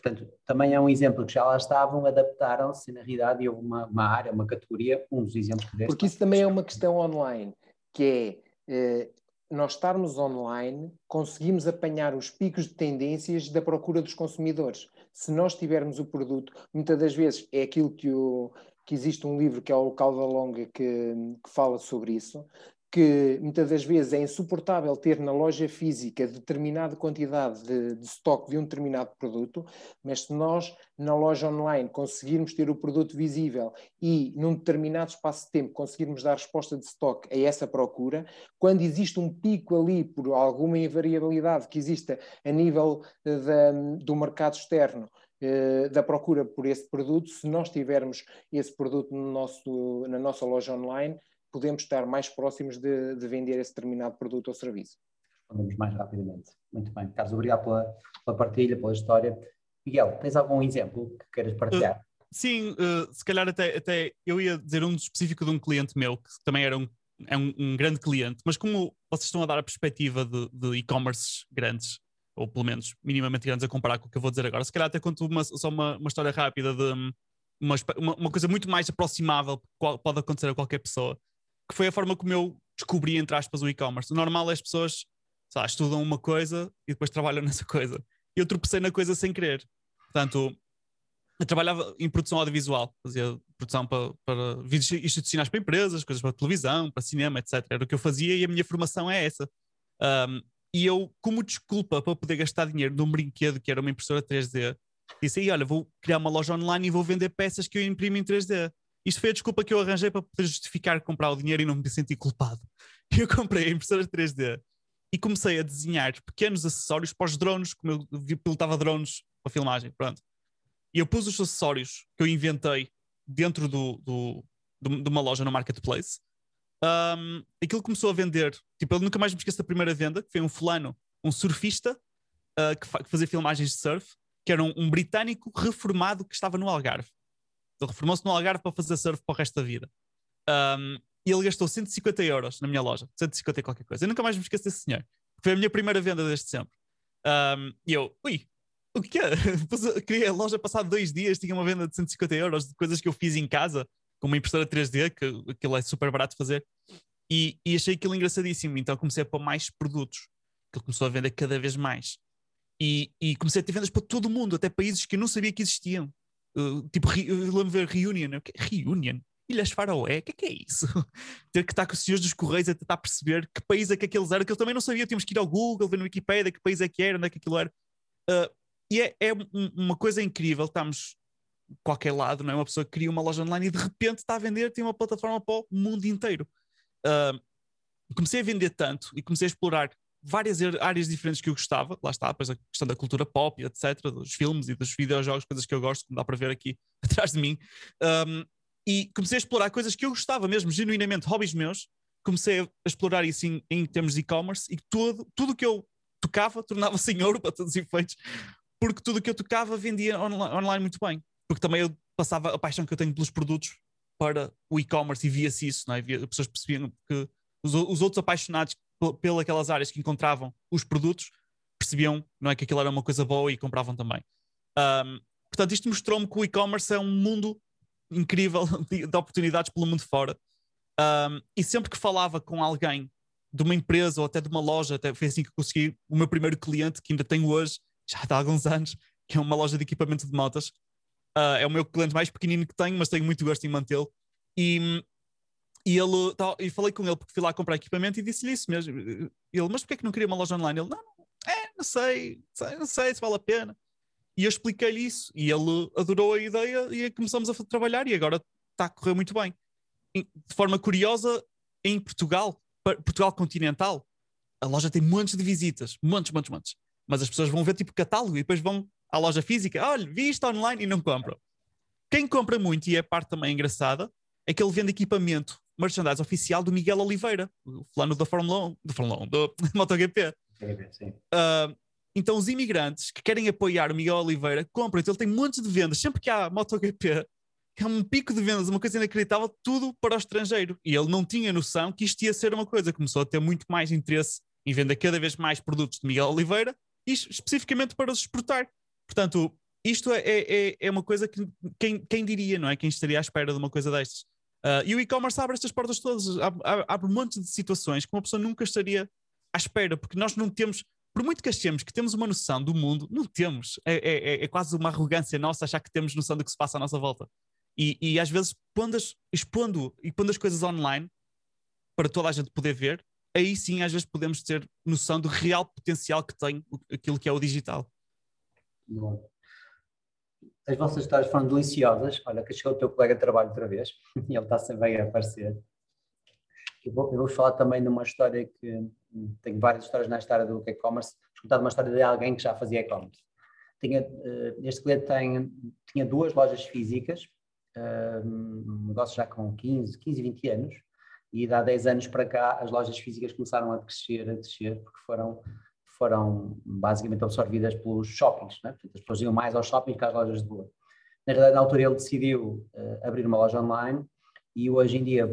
Portanto, também é um exemplo que já lá estavam, adaptaram-se na realidade e houve uma, uma, área, uma categoria, um dos exemplos que deste. Porque isso também é uma questão online, que é eh, nós estarmos online, conseguimos apanhar os picos de tendências da procura dos consumidores. Se nós tivermos o produto, muitas das vezes é aquilo que, o, que existe um livro que é o Local da Longa que, que fala sobre isso, que muitas das vezes é insuportável ter na loja física determinada quantidade de, de estoque de um determinado produto, mas se nós na loja online conseguirmos ter o produto visível e num determinado espaço de tempo conseguirmos dar resposta de estoque a essa procura, quando existe um pico ali por alguma invariabilidade que exista a nível eh, da, do mercado externo, eh, da procura por esse produto, se nós tivermos esse produto no nosso, na nossa loja online, podemos estar mais próximos de, de vender esse determinado produto ou serviço. Respondemos mais rapidamente. Muito bem. Carlos, obrigado pela, pela partilha, pela história. Miguel, tens algum exemplo que queiras partilhar? Uh, sim, uh, se calhar até, até eu ia dizer um específico de um cliente meu, que também era um, é um, um grande cliente, mas como vocês estão a dar a perspectiva de, de e-commerce grandes, ou pelo menos minimamente grandes a comparar com o que eu vou dizer agora, se calhar até conto uma, só uma, uma história rápida de uma, uma, uma coisa muito mais aproximável que pode acontecer a qualquer pessoa que foi a forma como eu descobri, entre aspas, o e-commerce. O normal é as pessoas lá, estudam uma coisa e depois trabalham nessa coisa. Eu tropecei na coisa sem querer. Portanto, eu trabalhava em produção audiovisual, fazia produção para, para vídeos institucionais para empresas, coisas para televisão, para cinema, etc. Era o que eu fazia e a minha formação é essa. Um, e eu, como desculpa para poder gastar dinheiro num brinquedo que era uma impressora 3D, disse aí: olha, vou criar uma loja online e vou vender peças que eu imprimo em 3D. Isto foi a desculpa que eu arranjei para poder justificar comprar o dinheiro e não me sentir culpado. Eu comprei a impressora 3D e comecei a desenhar pequenos acessórios para os drones, como eu pilotava drones para filmagem, pronto. E eu pus os acessórios que eu inventei dentro do, do, do de uma loja no Marketplace. Um, aquilo começou a vender. Tipo, eu nunca mais me esqueço da primeira venda, que foi um fulano, um surfista, uh, que, que, fazia filmagens de surf, que era um, um britânico reformado que estava no Algarve. Ele reformou-se no Algarve para fazer surf para o resto da vida. Um, e ele gastou 150 euros na minha loja, 150 e qualquer coisa. Eu nunca mais me esqueço desse senhor. Foi a minha primeira venda desde sempre. Um, e eu, ui, o que é? Criei a loja passado dois dias, tinha uma venda de 150 euros de coisas que eu fiz em casa, com uma impressora 3D, que aquilo é super barato de fazer. E, e achei aquilo engraçadíssimo. Então comecei a pôr mais produtos. Ele começou a vender cada vez mais. E, e, comecei a ter vendas para todo o mundo, até países que eu não sabia que existiam. Uh, tipo, lembro ver Reunion. Reunion? Ilhas Faroé? O que é que é isso? ter que estar com os senhores dos Correios a tentar perceber que país é que aqueles eram, que eu também não sabia. Tínhamos que ir ao Google, ver no Wikipedia que país é que era, onde é que aquilo era. Uh, e é, é, uma coisa incrível. Estamos qualquer lado, não é? Uma pessoa que cria uma loja online e de repente está a vender, tem uma plataforma para o mundo inteiro. Uh, comecei a vender tanto e comecei a explorar várias áreas diferentes que eu gostava, lá está, depois a questão da cultura pop, etc., dos filmes e dos videojogos, coisas que eu gosto, como dá para ver aqui atrás de mim. Um, e comecei a explorar coisas que eu gostava mesmo, genuinamente, hobbies meus. Comecei a explorar isso em, em termos de e-commerce e todo, tudo que eu tocava tornava-se em ouro para todos os efeitos, porque tudo que eu tocava vendia online, online muito bem. Porque também eu passava a paixão que eu tenho pelos produtos para o e-commerce e via-se isso, não é? Via, as pessoas percebiam que os, os outros apaixonados pelas áreas que encontravam os produtos percebiam não é que aquilo era uma coisa boa e compravam também. Um, portanto, isto mostrou-me que o e-commerce é um mundo incrível de, de oportunidades pelo mundo fora. Um, e sempre que falava com alguém de uma empresa ou até de uma loja, até foi assim que consegui o meu primeiro cliente, que ainda tenho hoje, já há alguns anos, que é uma loja de equipamento de motas. Uh, é o meu cliente mais pequenino que tenho, mas tenho muito gosto em mantê-lo. E e ele tá, e falei com ele porque fui lá comprar equipamento e disse-lhe isso mesmo. Ele, mas porquê é que não queria uma loja online? Ele, não, é, não sei, não sei se vale a pena. E eu expliquei-lhe isso e ele adorou a ideia e começamos a trabalhar e agora está a correr muito bem. De forma curiosa, em Portugal, Portugal continental, a loja tem montes de visitas, montes, montes, montes. Mas as pessoas vão ver tipo catálogo e depois vão à loja física, olha, vi isto online e não compram. Quem compra muito, e é a parte também engraçada, é que ele vende equipamento merchandise oficial do Miguel Oliveira, o fulano da Fórmula 1, do Fórmula 1, do MotoGP. Sim. Uh, então os imigrantes que querem apoiar o Miguel Oliveira compram, então ele tem montes de vendas, sempre que há MotoGP, é um pico de vendas, uma coisa inacreditável, tudo para o estrangeiro. E ele não tinha noção que isto ia ser uma coisa, começou a ter muito mais interesse em vender cada vez mais produtos de Miguel Oliveira, e especificamente para os exportar. Portanto, isto é, é, é uma coisa que quem, quem diria, não é? Quem estaria à espera de uma coisa destas? Uh, e o e-commerce abre estas portas todas, abre, abre, um monte de situações que uma pessoa nunca estaria à espera, porque nós não temos, por muito que achemos que temos uma noção do mundo, não temos. É, é, é, é quase uma arrogância nossa achar que temos noção do que se passa à nossa volta. E, e às vezes, as, expondo e pondo as coisas online para toda a gente poder ver, aí sim às vezes podemos ter noção do real potencial que tem aquilo que é o digital. Bom as vossas histórias foram deliciosas. Olha, que chegou o teu colega de trabalho outra vez e ele está sempre a aparecer. Eu vou, eu vou falar também de uma história que tenho várias histórias nesta área do e-commerce. Vou uma história de alguém que já fazia e-commerce. Uh, este cliente tem, tinha duas lojas físicas, uh, um negócio já com 15, 15, 20 anos, e há 10 anos para cá as lojas físicas começaram a crescer, a descer, porque foram foram basicamente absorvidas pelos shoppings, né? As pessoas iam mais aos shoppings que às lojas de boa. Na verdade, na altura ele decidiu uh, abrir uma loja online e hoje em dia,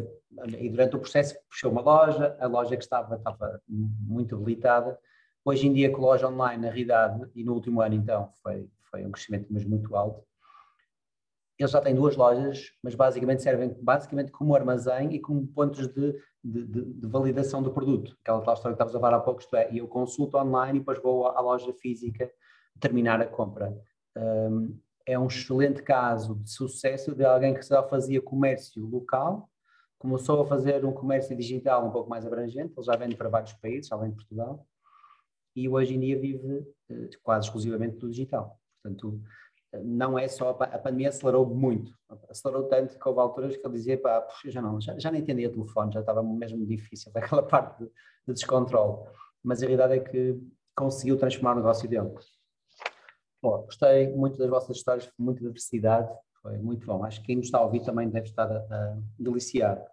e durante o processo puxou uma loja, a loja que estava estava muito debilitada. Hoje em dia, com loja online, na realidade, e no último ano então, foi, foi um crescimento mesmo muito alto, ele já tem duas lojas, mas basicamente servem basicamente como armazém e como pontos de, de, de, de validação do produto. Aquela tal história que estavas a falar há pouco, isto é, eu consulto online e depois vou à, loja física terminar a compra. Um, é um excelente caso de sucesso de alguém que já fazia comércio local, começou a fazer um comércio digital um pouco mais abrangente, ele já vende para vários países, além de Portugal, e hoje em dia vive uh, quase exclusivamente do digital. Portanto, não é só a pandemia acelerou muito, acelerou tanto que houve alturas que ele dizia, pá, puxa, já não, já, já entendia o telefone, já estava mesmo difícil, aquela parte de, de descontrole, mas a realidade é que conseguiu transformar o negócio dele. Bom, gostei muito das vossas histórias, muita diversidade, foi muito bom, acho que quem nos está a ouvir também deve estar a, a deliciar.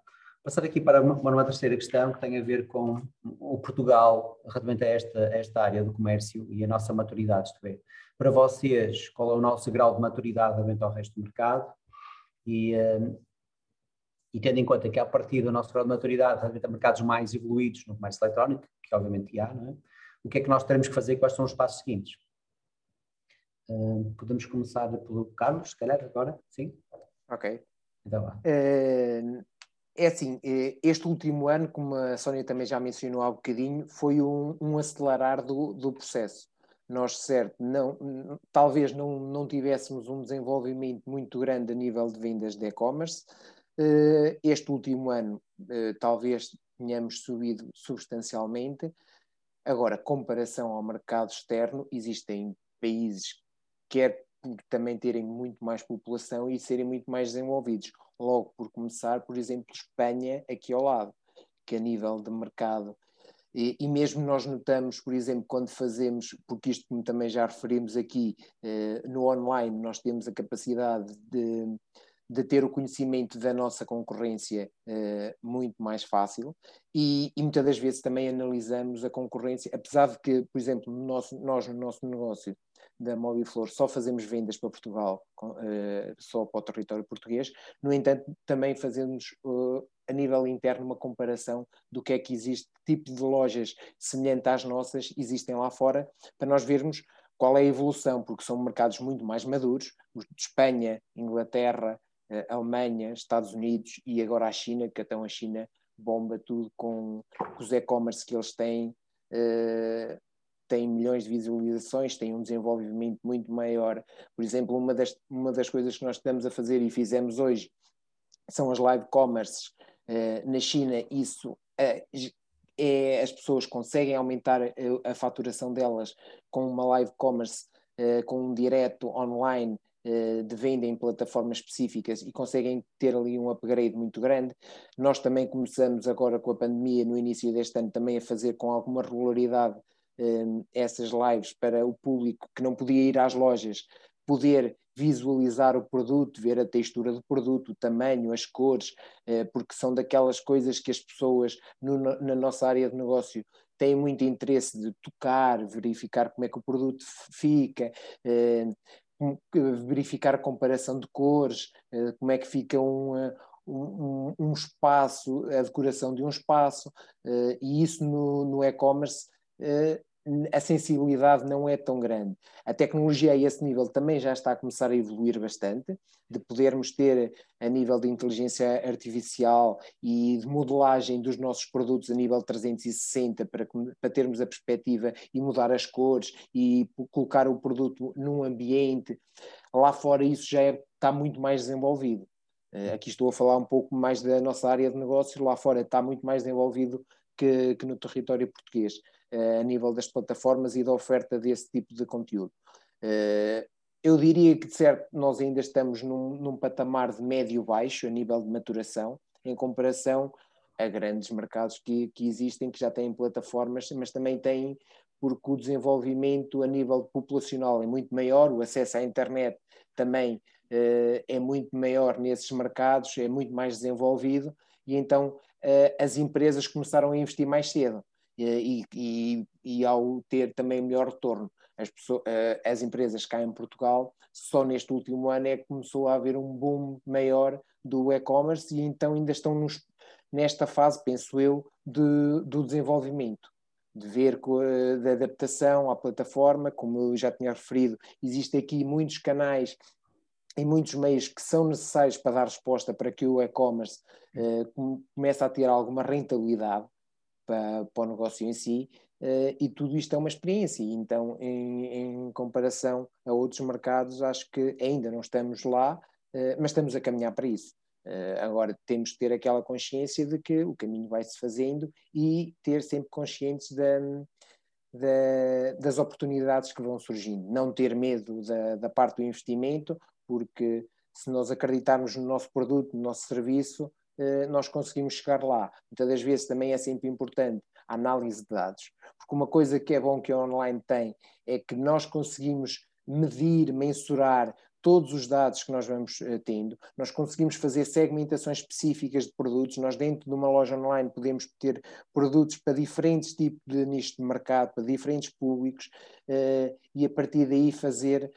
Passar aqui para uma, uma terceira questão que tem a ver com o Portugal relativamente a esta, esta área do comércio e a nossa maturidade, isto é, para vocês, qual é o nosso grau de maturidade relativamente ao resto do mercado e, um, e tendo em conta que a partir do nosso grau de maturidade relativamente a mercados mais evoluídos no comércio eletrónico, que obviamente há, não é? o que é que nós teremos que fazer, quais são os passos seguintes? Uh, podemos começar pelo Carlos, se calhar agora, sim? Ok. Então lá. Uh, é assim, eh, este último ano, como a Sónia também já mencionou há bocadinho, foi um, um acelerar do, do processo. Nós, certo, não, talvez não, não tivéssemos um desenvolvimento muito grande a nível de vendas de e-commerce. Eh, este último ano, eh, talvez tenhamos subido substancialmente. Agora, comparação ao mercado externo, existem países, quer por também terem muito mais população e serem muito mais desenvolvidos logo por começar, por exemplo, Espanha aqui ao lado, que a nível de mercado e, e, mesmo nós notamos, por exemplo, quando fazemos, porque isto como também já referimos aqui, eh, no online nós temos a capacidade de, de ter o conhecimento da nossa concorrência eh, muito mais fácil e, e, muitas das vezes também analisamos a concorrência, apesar de que, por exemplo, no nosso, nós no nosso negócio da Mobiflor só fazemos vendas para Portugal, uh, só para o território português. No entanto, também fazemos uh, a nível interno uma comparação do que é que existe, que tipo de lojas semelhantes às nossas existem lá fora, para nós vermos qual é a evolução, porque são mercados muito mais maduros, os de Espanha, Inglaterra, uh, Alemanha, Estados Unidos e agora a China, que até a China bomba tudo com os e-commerce que eles têm. Tem milhões de visualizações, tem um desenvolvimento muito maior. Por exemplo, uma das, uma das coisas que nós estamos a fazer e fizemos hoje são as live commerce uh, na China. Isso uh, é, as pessoas conseguem aumentar a, a, faturação delas com uma live commerce, uh, com um direto online de venda em plataformas específicas e conseguem ter ali um upgrade muito grande. Nós também começamos agora com a pandemia, no início deste ano, também a fazer com alguma regularidade um, essas lives para o público que não podia ir às lojas poder visualizar o produto, ver a textura do produto, o tamanho, as cores, eh, porque são daquelas coisas que as pessoas no, na nossa área de negócio têm muito interesse de tocar, verificar como é que o produto fica, eh, verificar a comparação de cores, eh, como é que fica um, um, um, espaço, a decoração de um espaço, e isso no, no e-commerce a sensibilidade não é tão grande. A tecnologia a esse nível também já está a começar a evoluir bastante, de podermos ter a nível de inteligência artificial e de modelagem dos nossos produtos a nível 360 para, para termos a perspectiva e mudar as cores e colocar o produto num ambiente. Lá fora isso já é, está muito mais desenvolvido. Eh, aqui estou a falar um pouco mais da nossa área de negócios, lá fora está muito mais desenvolvido que, que no território português. Eh, a nível das plataformas e da oferta desse tipo de conteúdo. Eh, eu diria que, de certo, nós ainda estamos num, num patamar de médio-baixo a nível de maturação, em comparação a grandes mercados que, que existem, que já têm plataformas, mas também têm, porque o desenvolvimento a nível populacional é muito maior, o acesso à internet também uh, é muito maior nesses mercados, é muito mais desenvolvido, e então as empresas começaram a investir mais cedo e, e, e ao ter também melhor retorno. As, pessoas, eh, as empresas cá em Portugal, só neste último ano é que começou a haver um boom maior do e-commerce e então ainda estão nos, nesta fase, penso eu, de, do desenvolvimento de ver da adaptação à plataforma, como eu já tinha referido, existem aqui muitos canais e muitos meios que são necessários para dar resposta para que o e-commerce uh, comece a ter alguma rentabilidade para, para o negócio em si, uh, e tudo isto é uma experiência. Então, em, em, comparação a outros mercados, acho que ainda não estamos lá, uh, mas estamos a caminhar para isso. Uh, agora, temos de ter aquela consciência de que o caminho vai-se fazendo e ter sempre conscientes da, da, das oportunidades que vão surgindo. Não ter medo da, da parte do investimento, porque se nós acreditarmos no nosso produto, no nosso serviço, nós conseguimos chegar lá. Muitas das vezes também é sempre importante a análise de dados, porque uma coisa que é bom que a online tem é que nós conseguimos medir, mensurar todos os dados que nós vamos uh, tendo, nós conseguimos fazer segmentações específicas de produtos. Nós, dentro de uma loja online, podemos ter produtos para diferentes tipos de nicho de mercado, para diferentes públicos, uh, e a partir daí fazer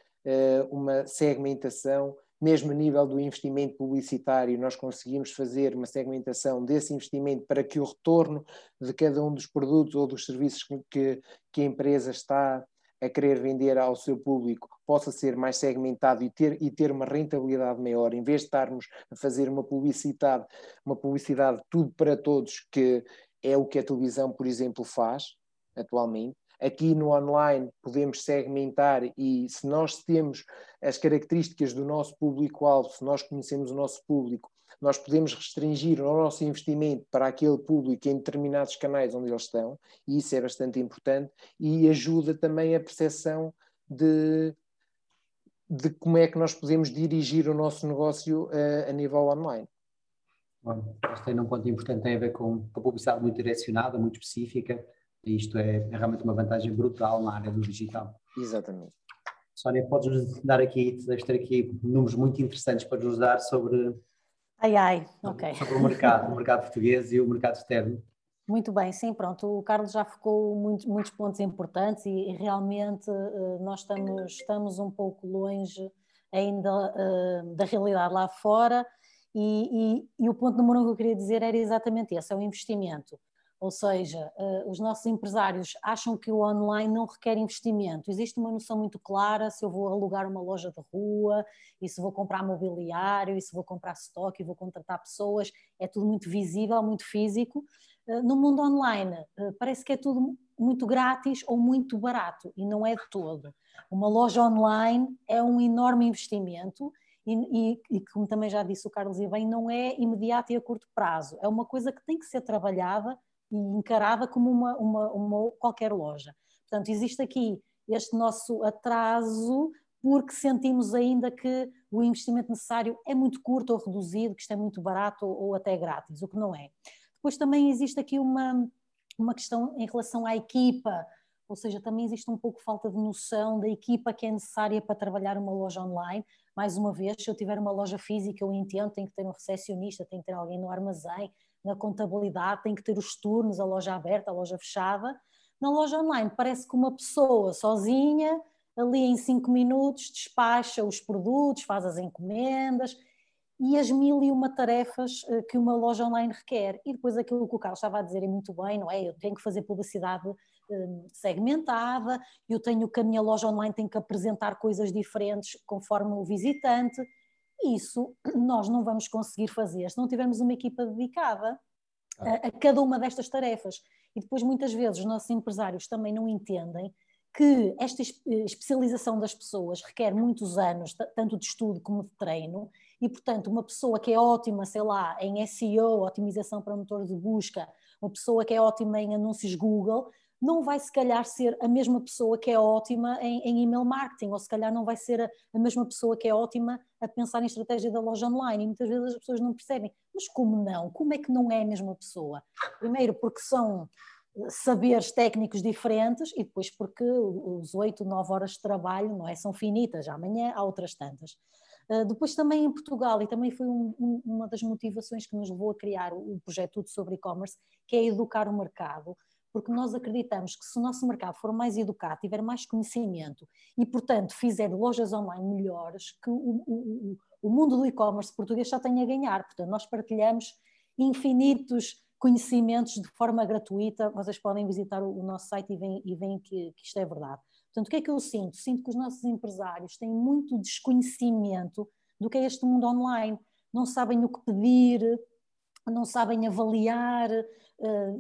uma segmentação. Mesmo a nível do investimento publicitário, nós conseguimos fazer uma segmentação desse investimento para que o retorno de cada um dos produtos ou dos serviços que, que a empresa está a querer vender ao seu público possa ser mais segmentado e ter, e ter uma rentabilidade maior, em vez de estarmos a fazer uma publicidade, uma publicidade tudo para todos, que é o que a televisão, por exemplo, faz atualmente. Aqui no online podemos segmentar e se nós temos as características do nosso público-alvo, se nós conhecemos o nosso público, nós podemos restringir o nosso investimento para aquele público em determinados canais onde eles estão, e isso é bastante importante, e ajuda também a percepção de, de como é que nós podemos dirigir o nosso negócio a, a nível online. Bom, este é um ponto importante, tem a ver com a publicidade muito direcionada, muito específica, isto é, é realmente uma vantagem brutal na área do digital. Exatamente. Sónia, podes-nos dar aqui, deves ter aqui números muito interessantes para nos dar sobre Ai, ai, ok. Sobre o mercado, o mercado português e o mercado externo. Muito bem, sim, pronto. O Carlos já focou muitos, muitos pontos importantes e, e realmente uh, nós estamos, estamos um pouco longe ainda uh, da realidade lá fora. E, e, e, o ponto número um que eu queria dizer era exatamente esse: é o investimento. Ou seja, uh, os nossos empresários acham que o online não requer investimento. Existe uma noção muito clara se eu vou alugar uma loja de rua, e se vou comprar mobiliário, e se vou comprar estoque, e vou contratar pessoas. É tudo muito visível, muito físico. Uh, no mundo online, uh, parece que é tudo muito grátis ou muito barato, e não é de todo. Uma loja online é um enorme investimento e, e, e, como também já disse o Carlos e bem, não é imediato e a curto prazo. É uma coisa que tem que ser trabalhada e encarada como uma, uma, uma qualquer loja. Portanto, existe aqui este nosso atraso porque sentimos ainda que o investimento necessário é muito curto ou reduzido, que isto é muito barato ou, até grátis, o que não é. Depois também existe aqui uma, uma questão em relação à equipa, ou seja, também existe um pouco falta de noção da equipa que é necessária para trabalhar uma loja online. Mais uma vez, se eu tiver uma loja física, eu entendo, tem que ter um recepcionista, tem que ter alguém no armazém, na contabilidade, tem que ter os turnos, a loja aberta, a loja fechada. Na loja online, parece que uma pessoa sozinha, ali em cinco minutos, despacha os produtos, faz as encomendas e as mil e uma tarefas eh, que uma loja online requer. E depois aquilo que o Carlos estava a dizer é muito bem, não é? Eu tenho que fazer publicidade eh, segmentada, eu tenho que a minha loja online tem que apresentar coisas diferentes conforme o visitante isso nós não vamos conseguir fazer se não tivermos uma equipa dedicada a, a cada uma destas tarefas. E depois, muitas vezes, os nossos empresários também não entendem que esta especialização das pessoas requer muitos anos, tanto de estudo como de treino, e, portanto, uma pessoa que é ótima, sei lá, em SEO, otimização para motor de busca, uma pessoa que é ótima em anúncios Google, não vai se calhar ser a mesma pessoa que é ótima em, em email marketing, ou se calhar não vai ser a, a, mesma pessoa que é ótima a pensar em estratégia da loja online. E muitas vezes as pessoas não percebem. Mas como não? Como é que não é a mesma pessoa? Primeiro, porque são eh, saberes técnicos diferentes e depois porque os oito, nove horas de trabalho não é, são finitas, amanhã há outras tantas. Uh, depois também em Portugal, e também foi um, um, uma das motivações que nos levou a criar o, o projeto Tudo sobre e-commerce, que é educar o mercado porque nós acreditamos que se o nosso mercado for mais educado, tiver mais conhecimento e, portanto, fizer lojas online melhores, que o, o, o mundo do e-commerce português já tem a ganhar. Portanto, nós partilhamos infinitos conhecimentos de forma gratuita. Vocês podem visitar o, o nosso site e veem, e veem que, que isto é verdade. Portanto, o que é que eu sinto? Sinto que os nossos empresários têm muito desconhecimento do que é este mundo online. Não sabem o que pedir, não sabem avaliar,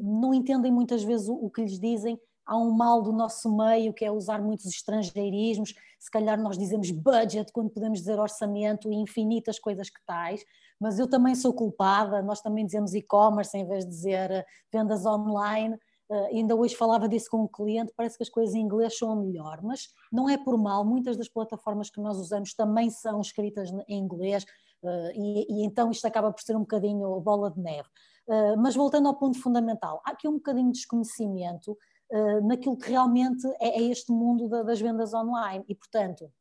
não entendem muitas vezes o que lhes dizem. Há um mal do nosso meio que é usar muitos estrangeirismos. Se calhar nós dizemos budget quando podemos dizer orçamento e infinitas coisas que tais, mas eu também sou culpada. Nós também dizemos e-commerce em vez de dizer eh, vendas online. Uh, ainda hoje falava disso com um cliente, parece que as coisas em inglês são melhor, mas não é por mal, muitas das plataformas que nós usamos também são escritas em inglês, Uh, e, e, então isto acaba por ser um bocadinho bola de neve. Uh, mas voltando ao ponto fundamental, há aqui um bocadinho de desconhecimento uh, naquilo que realmente é, é este mundo da, das vendas online e, portanto,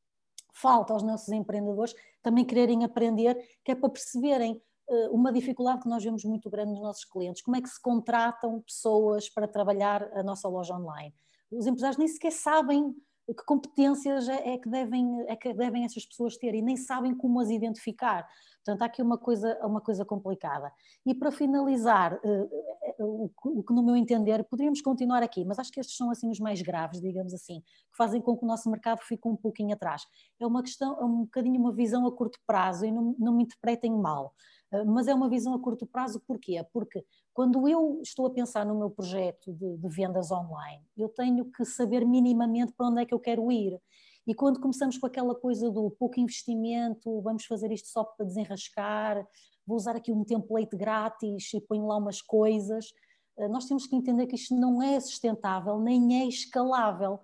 falta aos nossos empreendedores também quererem aprender, que é para perceberem uh, uma dificuldade que nós vemos muito grande nos nossos clientes, como é que se contratam pessoas para trabalhar a nossa loja online. Os empresários nem sequer sabem que competências é, é, que devem, é que devem essas pessoas ter e nem sabem como as identificar. Portanto, há aqui uma coisa, uma coisa complicada. E para finalizar, uh, o, o, que no meu entender, poderíamos continuar aqui, mas acho que estes são assim os mais graves, digamos assim, que fazem com que o nosso mercado fique um pouquinho atrás. É uma questão, é um bocadinho uma visão a curto prazo e não, não me interpretem mal. Uh, mas é uma visão a curto prazo, porquê? Porque quando eu estou a pensar no meu projeto de, de, vendas online, eu tenho que saber minimamente para onde é que eu quero ir. E quando começamos com aquela coisa do pouco investimento, vamos fazer isto só para desenrascar, vou usar aqui um template grátis e ponho lá umas coisas, eh, nós temos que entender que isto não é sustentável, nem é escalável.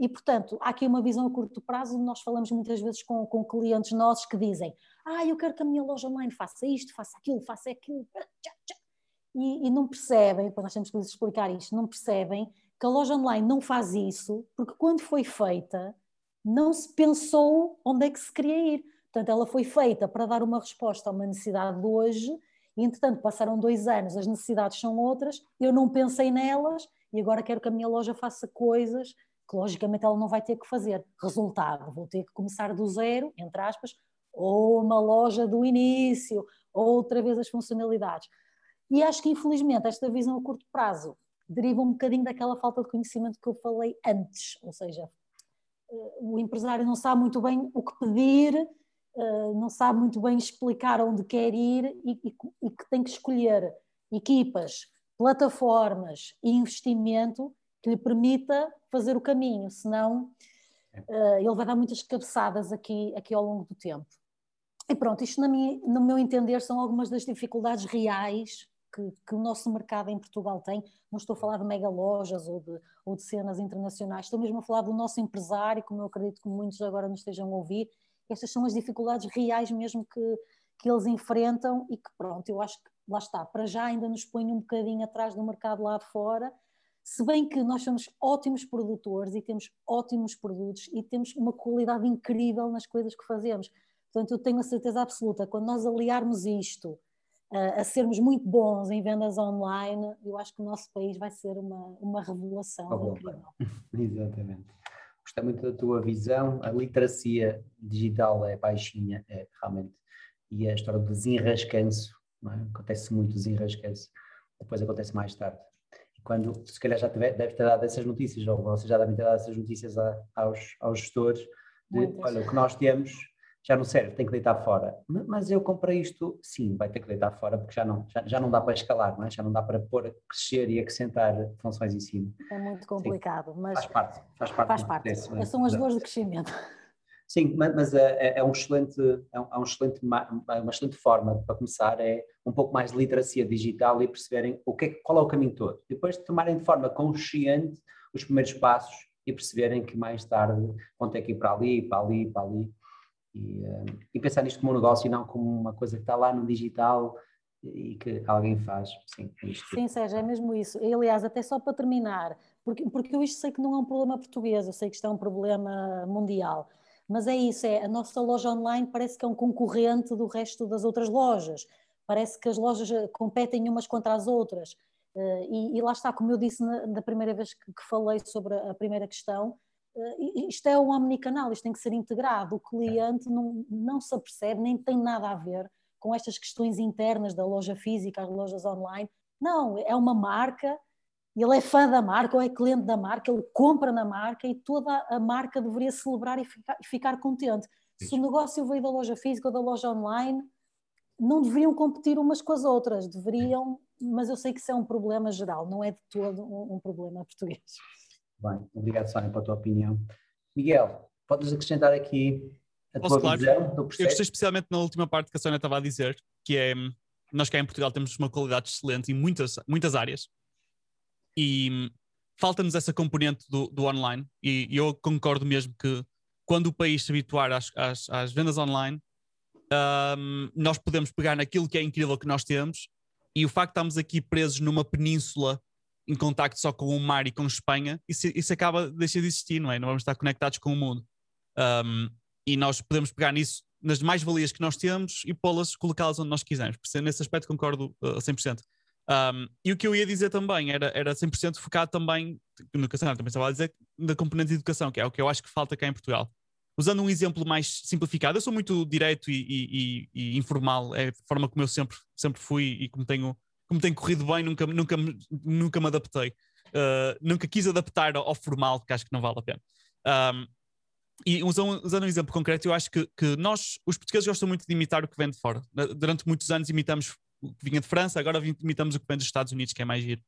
E, portanto, há aqui uma visão a curto prazo. Nós falamos muitas vezes com, com clientes nossos que dizem: Ah, eu quero que a minha loja online faça isto, faça aquilo, faça aquilo e, e não percebem, quando nós temos que lhes explicar isto, não percebem que a loja online não faz isso porque quando foi feita não se pensou onde é que se queria ir. Portanto, ela foi feita para dar uma resposta a uma necessidade de hoje e, entretanto, passaram dois anos, as necessidades são outras, eu não pensei nelas e agora quero que a minha loja faça coisas que, logicamente, ela não vai ter que fazer. Resultado, vou ter que começar do zero, entre aspas, ou uma loja do início, outra vez as funcionalidades. E acho que, infelizmente, esta visão a curto prazo deriva um bocadinho daquela falta de conhecimento que eu falei antes, ou seja, eh, o empresário não sabe muito bem o que pedir, eh, não sabe muito bem explicar onde quer ir e, e, e que tem que escolher equipas, plataformas e investimento que lhe permita fazer o caminho, senão uh, ele vai dar muitas cabeçadas aqui, aqui ao longo do tempo. E pronto, isto minha, no meu entender são algumas das dificuldades reais que, que, o nosso mercado em Portugal tem. Não estou a falar de mega lojas ou de, ou de cenas internacionais, estou mesmo a falar do nosso empresário, como eu acredito que muitos agora nos estejam a ouvir. Estas são as dificuldades reais mesmo que, que eles enfrentam e que, pronto, eu acho que lá está, para já ainda nos põe um bocadinho atrás do mercado lá de fora. Se bem que nós somos ótimos produtores e temos ótimos produtos e temos uma qualidade incrível nas coisas que fazemos. Portanto, eu tenho a certeza absoluta, quando nós aliarmos isto a sermos muito bons em vendas online, eu acho que o nosso país vai ser uma, uma revelação oh, incrível. Exatamente. Gostei muito da tua visão. A literacia digital é baixinha, é, realmente. E a história do desenrascanço, é? acontece muito desenrascanço, depois acontece mais tarde. E quando, se calhar já tiver, deve ter dado essas notícias, ou vocês já devem ter dado essas notícias a, aos, aos gestores, de, olha, o que nós temos já não serve, tem que deitar fora. Mas eu comprei isto, sim, vai ter que deitar fora, porque já não, já, já não dá para escalar, não é? já não dá para pôr, crescer e acrescentar funções em cima. É muito complicado, sim, mas faz parte. Faz parte. Faz parte. É? São as dores de crescimento. Sim, mas, mas é, é, um excelente, é, um, é excelente, é uma excelente forma para começar, é um pouco mais de literacia digital e perceberem o que é, qual é o caminho todo. Depois de tomarem de forma consciente os primeiros passos e perceberem que mais tarde vão ter que ir para ali, para ali, para ali e, uh, e, pensar nisto como um negócio e não como uma coisa que está lá no digital e que alguém faz. Sim, é. Sim Sérgio, é mesmo isso. E, aliás, até só para terminar, porque, porque eu isto sei que não é um problema português, eu sei que isto é um problema mundial, mas é isso, é a nossa loja online parece que é um concorrente do resto das outras lojas, parece que as lojas eh, competem umas contra as outras. Uh, e, e, lá está, como eu disse na, primeira vez que, que falei sobre a, primeira questão, isto é um omnicanal, isto tem que ser integrado. O cliente não, não se apercebe, nem tem nada a ver com estas questões internas da loja física, as lojas online. Não, é uma marca, ele é fã da marca ou é cliente da marca, ele compra na marca e toda a marca deveria celebrar e ficar, ficar contente. Se o negócio veio da loja física ou da loja online, não deveriam competir umas com as outras, deveriam, mas eu sei que isso é um problema geral, não é de todo um, um problema português. Bem, obrigado, Sónia, pela tua opinião. Miguel, podes acrescentar aqui a Posso, tua claro. visão do processo? Eu gostei especialmente na última parte que a Sónia estava a dizer, que é nós cá em Portugal temos uma qualidade excelente em muitas, muitas áreas e falta-nos essa componente do, do online e, eu concordo mesmo que quando o país se habituar às, às, às vendas online um, nós podemos pegar naquilo que é incrível que nós temos e o facto de estarmos aqui presos numa península em contacto só com o mar e com Espanha, isso, isso acaba, deixa de existir, não é? Não vamos estar conectados com o mundo. Um, e nós podemos pegar nisso, nas mais-valias que nós temos e pô-las, colocá-las onde nós quisermos. Nesse aspecto concordo uh, a 100%. Um, e o que eu ia dizer também era, era 100% focado também, no Castanheira também estava a dizer, na componente de educação, que é o que eu acho que falta cá em Portugal. Usando um exemplo mais simplificado, eu sou muito direto e, e, e, e informal, é a forma como eu sempre, sempre fui e como tenho, como tenho corrido bem, nunca, nunca, nunca me adaptei. Uh, nunca quis adaptar ao, formal, porque acho que não vale a pena. Um, e usando, um exemplo concreto, eu acho que, que, nós, os portugueses, gostam muito de imitar o que vem de fora. Durante muitos anos imitamos o que vinha de França, agora imitamos o que vem dos Estados Unidos, que é mais giro.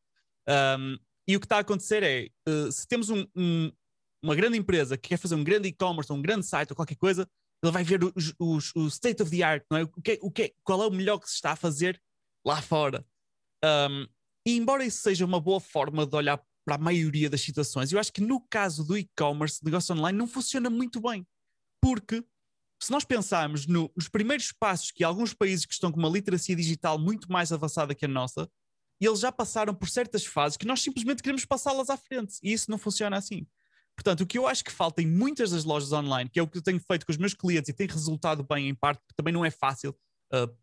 Um, e o que está a acontecer é, uh, se temos um, um, uma grande empresa que quer fazer um grande e-commerce, um grande site ou qualquer coisa, ele vai ver os, o state of the art, não é? O que, o que, qual é o melhor que se está a fazer lá fora. Um, e embora isso seja uma boa forma de olhar para a maioria das situações, eu acho que no caso do e-commerce, negócio online, não funciona muito bem. Porque se nós pensarmos no, nos primeiros passos que alguns países que estão com uma literacia digital muito mais avançada que a nossa, eles já passaram por certas fases que nós simplesmente queremos passá-las à frente. E isso não funciona assim. Portanto, o que eu acho que falta em muitas das lojas online, que é o que eu tenho feito com os meus clientes e tem resultado bem em parte, porque também não é fácil, uh,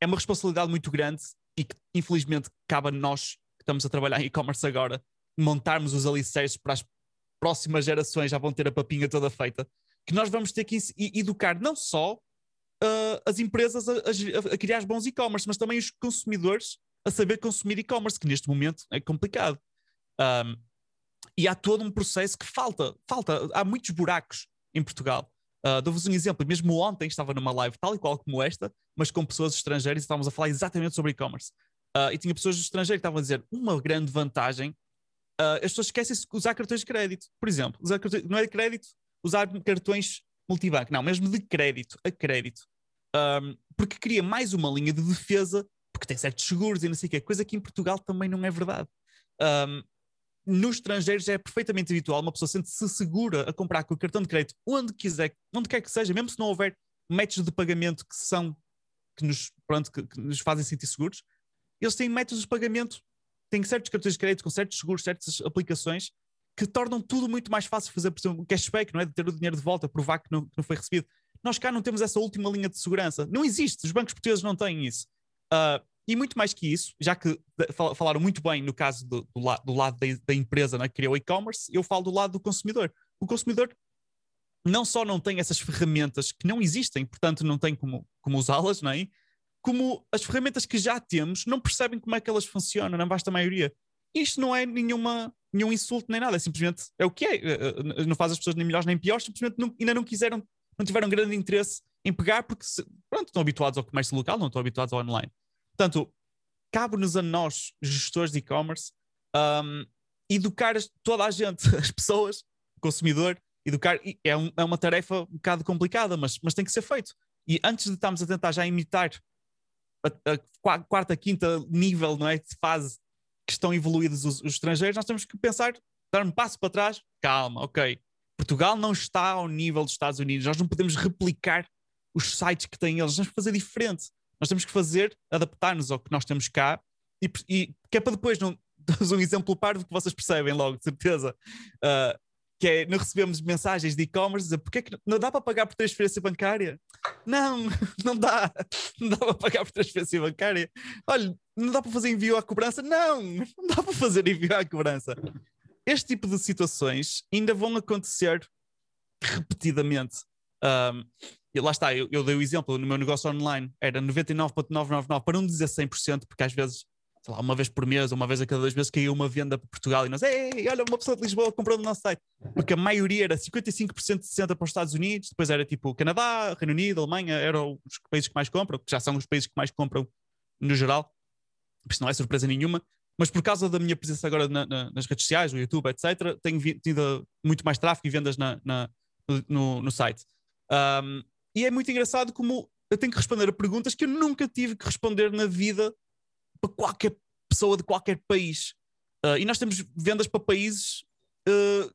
é uma responsabilidade muito grande e que infelizmente cabe a nós que estamos a trabalhar em e-commerce agora montarmos os alicerces para as próximas gerações já vão ter a papinha toda feita que nós vamos ter que educar não só uh, as empresas a, a, a criar bons e-commerce, mas também os consumidores a saber consumir e-commerce, que neste momento é complicado. Um, e há todo um processo que falta, falta, há muitos buracos em Portugal. Uh, Dou-vos um exemplo, mesmo ontem estava numa live tal e qual como esta, mas com pessoas estrangeiras e estávamos a falar exatamente sobre e-commerce. Uh, e tinha pessoas estrangeiras que estavam a dizer uma grande vantagem, uh, as pessoas esquecem-se de usar cartões de crédito. Por exemplo, usar cartões, não é de crédito, usar cartões multibanco, não, mesmo de crédito, a crédito. Um, porque cria mais uma linha de defesa, porque tem certos seguros e não sei o quê, coisa que em Portugal também não é verdade. Um, nos estrangeiros é perfeitamente habitual uma pessoa sente-se segura a comprar com o cartão de crédito onde quiser, onde quer que seja, mesmo se não houver métodos de pagamento que são que nos, pronto, que, que nos fazem sentir seguros, eles têm métodos de pagamento, têm certos cartões de crédito com certos seguros, certas aplicações que tornam tudo muito mais fácil fazer, por exemplo, cashback, não é? De ter o dinheiro de volta, provar que não, que não foi recebido. Nós cá não temos essa última linha de segurança. Não existe, os bancos portugueses não têm isso. Uh, e muito mais que isso, já que falaram muito bem no caso do, do, do lado da, da, empresa né, que criou o e-commerce, eu falo do lado do consumidor. O consumidor não só não tem essas ferramentas que não existem, portanto não tem como, como usá-las, não é? como as ferramentas que já temos não percebem como é que elas funcionam, não basta a maioria. Isto não é nenhuma, nenhum insulto nem nada, é simplesmente é o que é. Eh, eh, não faz as pessoas nem melhores nem piores, simplesmente não, ainda não quiseram, não tiveram grande interesse em pegar porque pronto, estão habituados ao comércio local, não estão habituados ao online. Portanto, cabe-nos a nós, gestores de e-commerce, um, educar toda a gente, as pessoas, o consumidor, educar. É, um, é uma tarefa um bocado complicada, mas, mas tem que ser feito. E antes de estarmos a tentar já imitar a, a quarta, quinta nível não é, de fase que estão evoluídos os, os estrangeiros, nós temos que pensar, dar um passo para trás, calma, ok. Portugal não está ao nível dos Estados Unidos, nós não podemos replicar os sites que têm eles, nós temos que fazer diferente. Nós temos que fazer, adaptar-nos ao que nós temos cá, e, e que é para depois não. um exemplo parvo que vocês percebem logo, de certeza. Uh, que é, não recebemos mensagens de e-commerce dizer porque é que não dá para pagar por transferência bancária? Não, não dá. Não dá para pagar por transferência bancária. Olha, não dá para fazer envio à cobrança? Não, não dá para fazer envio à cobrança. Este tipo de situações ainda vão acontecer repetidamente. Um, lá está, eu, eu, dei o exemplo no meu negócio online, era 99,999 para não dizer 100%, porque às vezes sei lá, uma vez por mês uma vez a cada dois meses caiu uma venda para Portugal e nós, ei, olha, uma pessoa de Lisboa comprou no nosso site. Porque a maioria era 55% de 60% para os Estados Unidos, depois era tipo Canadá, Reino Unido, Alemanha, eram os países que mais compram, que já são os países que mais compram no geral. Isso não é surpresa nenhuma. Mas por causa da minha presença agora na, na, nas redes sociais, o YouTube, etc., tenho tido muito mais tráfego e vendas na, no, no, site. Um, e é muito engraçado como eu tenho que responder a perguntas que eu nunca tive que responder na vida para qualquer pessoa de qualquer país. Uh, e nós temos vendas para países uh,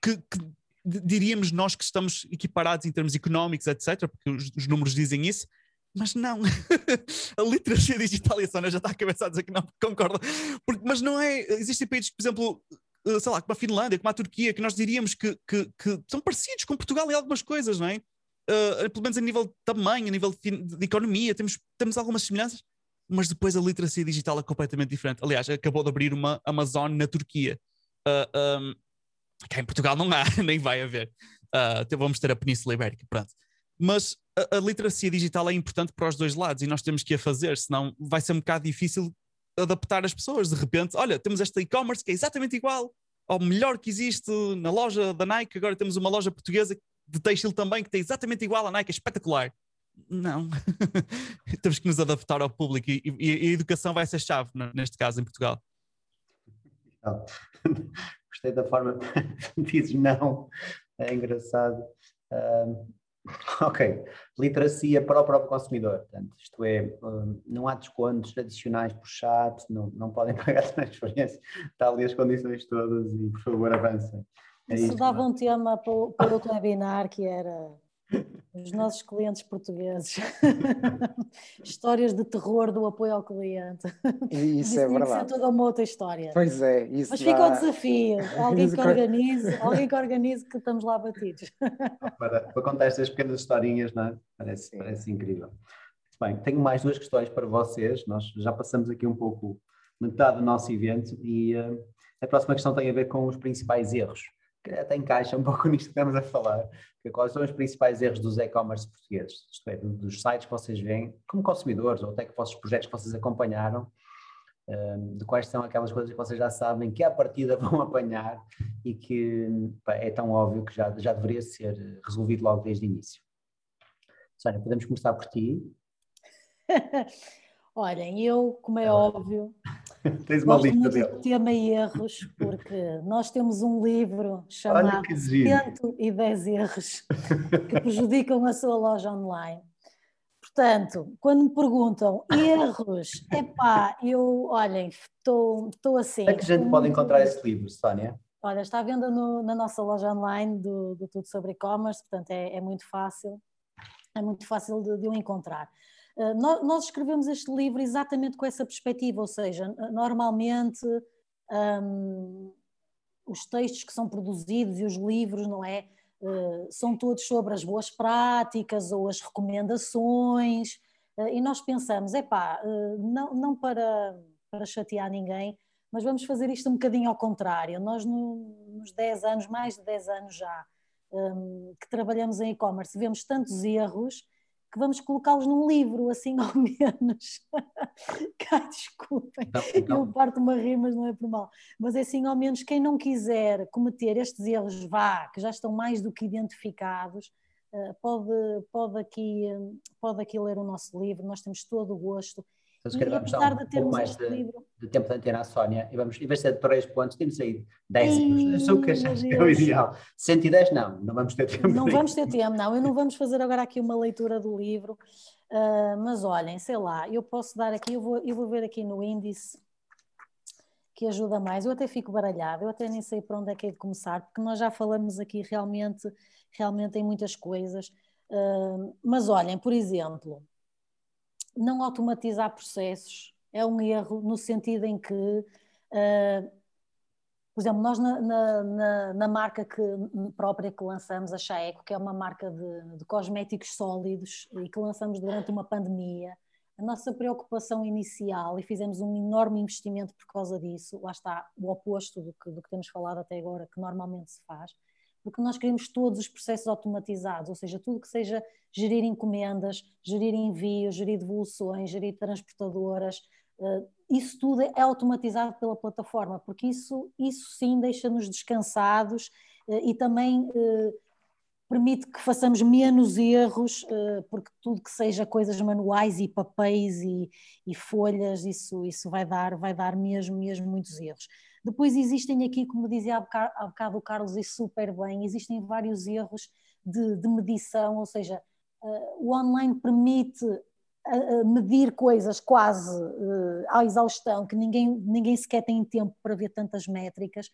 que, que, diríamos nós que estamos equiparados em termos económicos, etc., porque os, os números dizem isso, mas não. a literacia digital e a Sónia já está a cabeça a dizer que não concorda. Porque, mas não é. Existem países, por exemplo, uh, sei lá, como a Finlândia, como a Turquia, que nós diríamos que, que, que são parecidos com Portugal em algumas coisas, não é? Uh, pelo menos a nível de tamanho, a nível de, de, economia, temos, temos algumas semelhanças, mas depois a literacia digital é completamente diferente. Aliás, acabou de abrir uma Amazon na Turquia. Uh, um, cá em Portugal não há, nem vai haver. Uh, vamos ter a Península Ibérica, pronto. Mas a, a, literacia digital é importante para os dois lados e nós temos que a fazer, senão vai ser um bocado difícil adaptar as pessoas. De repente, olha, temos esta e-commerce que é exatamente igual ao melhor que existe na loja da Nike, agora temos uma loja portuguesa de textil também que tem exatamente igual à Nike, é espetacular. Não, temos que nos adaptar ao público e, e, e, a educação vai ser chave neste caso em Portugal. Gostei da forma que dizes não, é engraçado. ok, literacia para o próprio consumidor, portanto, isto é, não há descontos adicionais por chat, não, não podem pagar transferência, está ali as condições todas e por favor avancem. É Isso dava um tema para, para outro webinar que era os nossos clientes portugueses. Histórias de terror do apoio ao cliente. Isso, isso é verdade. Isso é toda uma outra história. Pois é. Isso Mas dá... fica o desafio. Alguém que organize, alguém que organize que estamos lá batidos. Para, para contar estas pequenas historinhas, não é? Parece, parece incrível. Bem, tenho mais duas questões para vocês. Nós já passamos aqui um pouco metade do nosso evento e uh, a próxima questão tem a ver com os principais erros que até encaixa um pouco nisto que estamos a falar, que quais são os principais erros dos e-commerce portugueses, isto é, dos sites que vocês veem como consumidores, ou até que vossos projetos que vocês acompanharam, hum, de quais são aquelas coisas que vocês já sabem que à partida vão apanhar e que pá, é tão óbvio que já, já deveria ser resolvido logo desde o início. Sónia, podemos começar por ti. Olhem, eu, como é óbvio, Tens uma muito dele. do tema erros, porque nós temos um livro chamado 110 erros que prejudicam a sua loja online. Portanto, quando me perguntam erros, epá, eu, olhem, estou assim. É que a gente pode encontrar esse livro, Sónia? Olha, está à venda no, na nossa loja online do, do Tudo Sobre E-Commerce, portanto é, é, muito fácil, é muito fácil de, de o encontrar. Eh, nós escrevemos este livro exatamente com essa perspectiva, ou seja, normalmente um, os textos que são produzidos e os livros, não é? Uh, são todos sobre as boas práticas ou as recomendações, uh, e nós pensamos, epá, uh, não, não para, para chatear ninguém, mas vamos fazer isto um bocadinho ao contrário. Nós, no, nos 10 anos, mais de 10 anos já, um, que trabalhamos em e-commerce, vemos tantos erros que vamos colocá-los num livro, assim ao menos. Ai, desculpem, eu parto-me a rir, mas não é por mal. Mas é assim, ao menos, quem não quiser cometer estes erros, vá, que já estão mais do que identificados, eh, pode, pode, aqui, pode aqui ler o nosso livro, nós temos todo o gosto então, se calhar vamos dar um pouco mais de, de, tempo de antena à Sónia e vamos, em vez de ser 3 pontos, temos aí 10 euros. Sou o que achaste que é o ideal. 110 não, não vamos ter tempo. Não vamos ter tempo, não. E não vamos fazer agora aqui uma leitura do livro. Uh, mas olhem, sei lá, eu posso dar aqui, eu vou, eu vou ver aqui no índice que ajuda mais. Eu até fico baralhado, eu até nem sei para onde é que é de começar, porque nós já falamos aqui realmente, realmente em muitas coisas. Uh, mas olhem, por exemplo, não automatizar processos. É um erro no sentido em que, uh, por exemplo, nós na, na, na, marca que, própria que lançamos, a Chaeco, que é uma marca de, de cosméticos sólidos e que lançamos durante uma pandemia, a nossa preocupação inicial, e fizemos um enorme investimento por causa disso, lá está o oposto do que, do que temos falado até agora, que normalmente se faz, porque nós queremos todos os processos automatizados, ou seja, tudo que seja gerir encomendas, gerir envios, gerir devoluções, gerir transportadoras, eh, isso tudo é automatizado pela plataforma, porque isso, isso sim deixa-nos descansados eh, e também eh, permite que façamos menos erros, porque tudo que seja coisas manuais e papéis e, e folhas, isso, isso vai dar, vai dar mesmo, mesmo muitos erros. Depois existem aqui, como dizia há bocado o Carlos, e super bem, existem vários erros de, de medição, ou seja, uh, o online permite uh, medir coisas quase uh, à exaustão, que ninguém, ninguém sequer tem tempo para ver tantas métricas,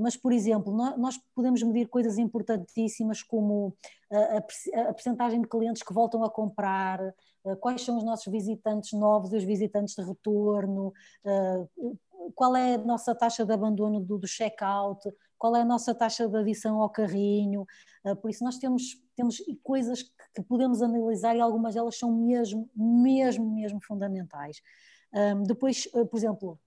mas, por exemplo, nós, nós, podemos medir coisas importantíssimas como a, a, a percentagem de clientes que voltam a comprar, quais são os nossos visitantes novos e os visitantes de retorno, qual é a nossa taxa de abandono do, do check-out, qual é a nossa taxa de adição ao carrinho. Uh, por isso, nós temos, temos coisas que, podemos analisar e algumas delas são mesmo, mesmo, mesmo fundamentais. Depois, uh, por exemplo,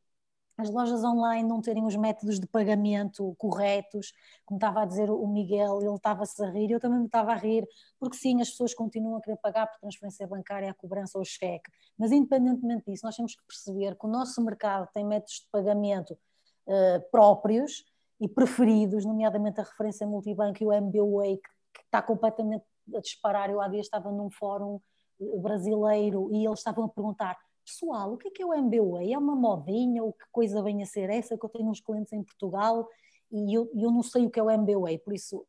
as lojas online não terem os métodos de pagamento corretos, como estava a dizer o Miguel, ele estava-se a rir, eu também me estava a rir, porque sim, as pessoas continuam a querer pagar por transferência bancária, a cobrança ou cheque, mas independentemente disso, nós temos que perceber que o nosso mercado tem métodos de pagamento uh, próprios e preferidos, nomeadamente a referência multibanco e o MBWay, que, que está completamente a disparar. Eu há dias estava num fórum eh, brasileiro e eles estavam a perguntar pessoal, o que é que é o MBA? É uma modinha ou que coisa vem a ser essa? Que eu tenho uns clientes em Portugal e eu, eu não sei o que é o MBA, por isso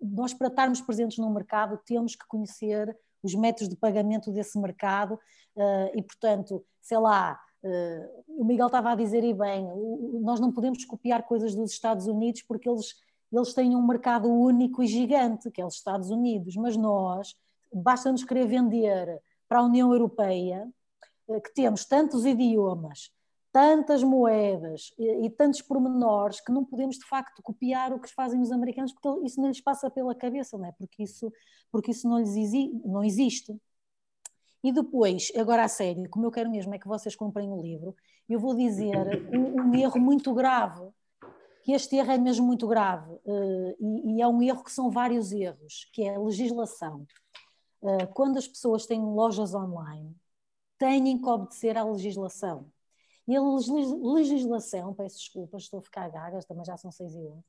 nós para estarmos presentes no mercado temos que conhecer os métodos de pagamento desse mercado uh, e portanto, sei lá, uh, o Miguel estava a dizer e bem, nós não podemos copiar coisas dos Estados Unidos porque eles, eles têm um mercado único e gigante, que é os Estados Unidos, mas nós, basta-nos querer vender para a União Europeia, eh, que temos tantos idiomas, tantas moedas e, e, tantos pormenores que não podemos de facto copiar o que fazem os americanos, porque isso não lhes passa pela cabeça, não é? Porque isso, porque isso não, lhes exi não existe. E depois, agora a sério, como eu quero mesmo é que vocês comprem o livro, eu vou dizer um, um erro muito grave, que este erro é mesmo muito grave, uh, e, e, é um erro que são vários erros, que é a legislação. Uh, quando as pessoas têm lojas online, têm que obedecer à legislação. E a legislação, peço desculpas, estou a ficar gagas, também já são seis e onze,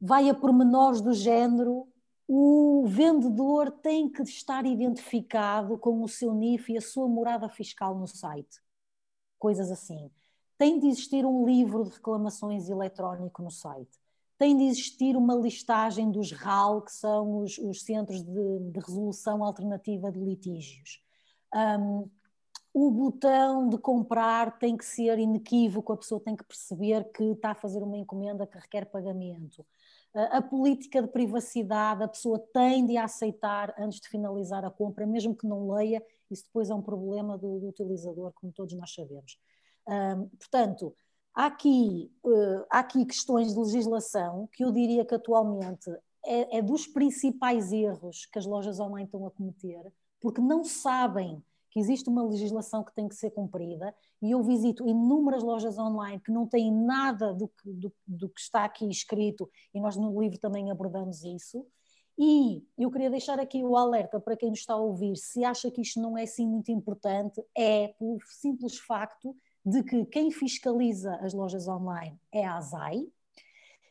vai a pormenores do género o vendedor tem que estar identificado com o seu NIF e a sua morada fiscal no site. Coisas assim. Tem de existir um livro de reclamações eletrónico no site. Tem de existir uma listagem dos RAL, que são os, os Centros de, de, Resolução Alternativa de Litígios. Um, o botão de comprar tem que ser inequívoco, a pessoa tem que perceber que está a fazer uma encomenda que requer pagamento. A política de privacidade, a pessoa tem de aceitar antes de finalizar a compra, mesmo que não leia, isso depois é um problema do, do utilizador, como todos nós sabemos. Portanto, há aqui, uh, há aqui questões de legislação que eu diria que atualmente é, é dos principais erros que as lojas online estão a cometer, porque não sabem que existe uma legislação que tem que ser cumprida e eu visito inúmeras lojas online que não têm nada do que, do, do que está aqui escrito e nós no livro também abordamos isso. E eu queria deixar aqui o alerta para quem nos está a ouvir, se acha que isto não é assim muito importante, é pelo simples facto de que quem fiscaliza as lojas online é a ASAI,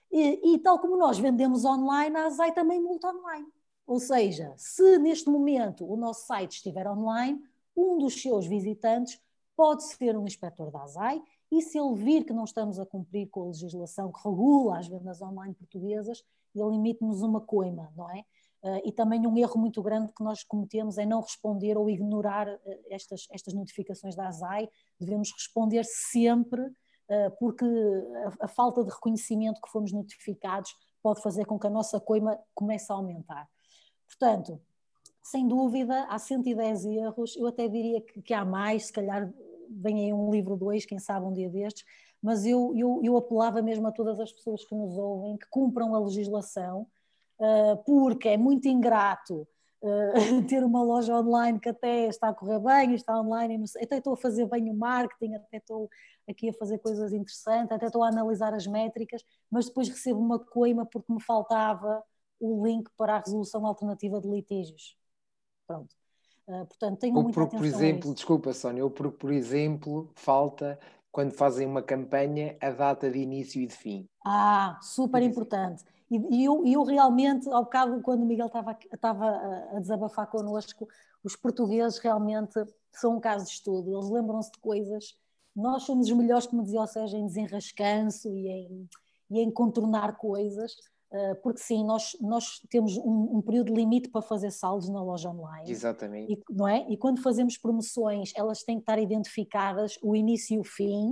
e, e, tal como nós vendemos online, a ASAI também multa online. Ou seja, se neste momento o nosso site estiver online, um dos seus visitantes pode ser um inspetor da ASAI e se ele vir que não estamos a cumprir com a legislação que regula as vendas online portuguesas, ele emite-nos uma coima, não é? Uh, e também um erro muito grande que nós cometemos é não responder ou ignorar uh, estas, estas notificações da ASAI, devemos responder sempre, uh, porque a, a, falta de reconhecimento que fomos notificados pode fazer com que a nossa coima comece a aumentar. Portanto, sem dúvida, há 110 erros, eu até diria que, que há mais, se calhar vem aí um livro dois, quem sabe um dia destes, mas eu, eu, eu apelava mesmo a todas as pessoas que nos ouvem que cumpram a legislação, uh, porque é muito ingrato uh, ter uma loja online que até está a correr bem, está online, até estou a fazer bem o marketing, até estou aqui a fazer coisas interessantes, até estou a analisar as métricas, mas depois recebo uma coima porque me faltava o link para a resolução alternativa de litígios. Pronto. Uh, portanto, tenho ou muita por, por exemplo, desculpa, Sónia, ou por, por exemplo, falta quando fazem uma campanha a data de início e de fim. Ah, super importante. E, e eu, eu, realmente, ao bocado, quando o Miguel estava, estava a desabafar connosco, os portugueses realmente são um caso de estudo, eles lembram-se de coisas. Nós somos os melhores, como dizia o Sérgio, em desenrascanço e em, e em contornar coisas. Eh, porque sim, nós, nós temos um, um, período limite para fazer saldos na loja online. Exatamente. E, não é? e quando fazemos promoções, elas têm que estar identificadas, o início e o fim,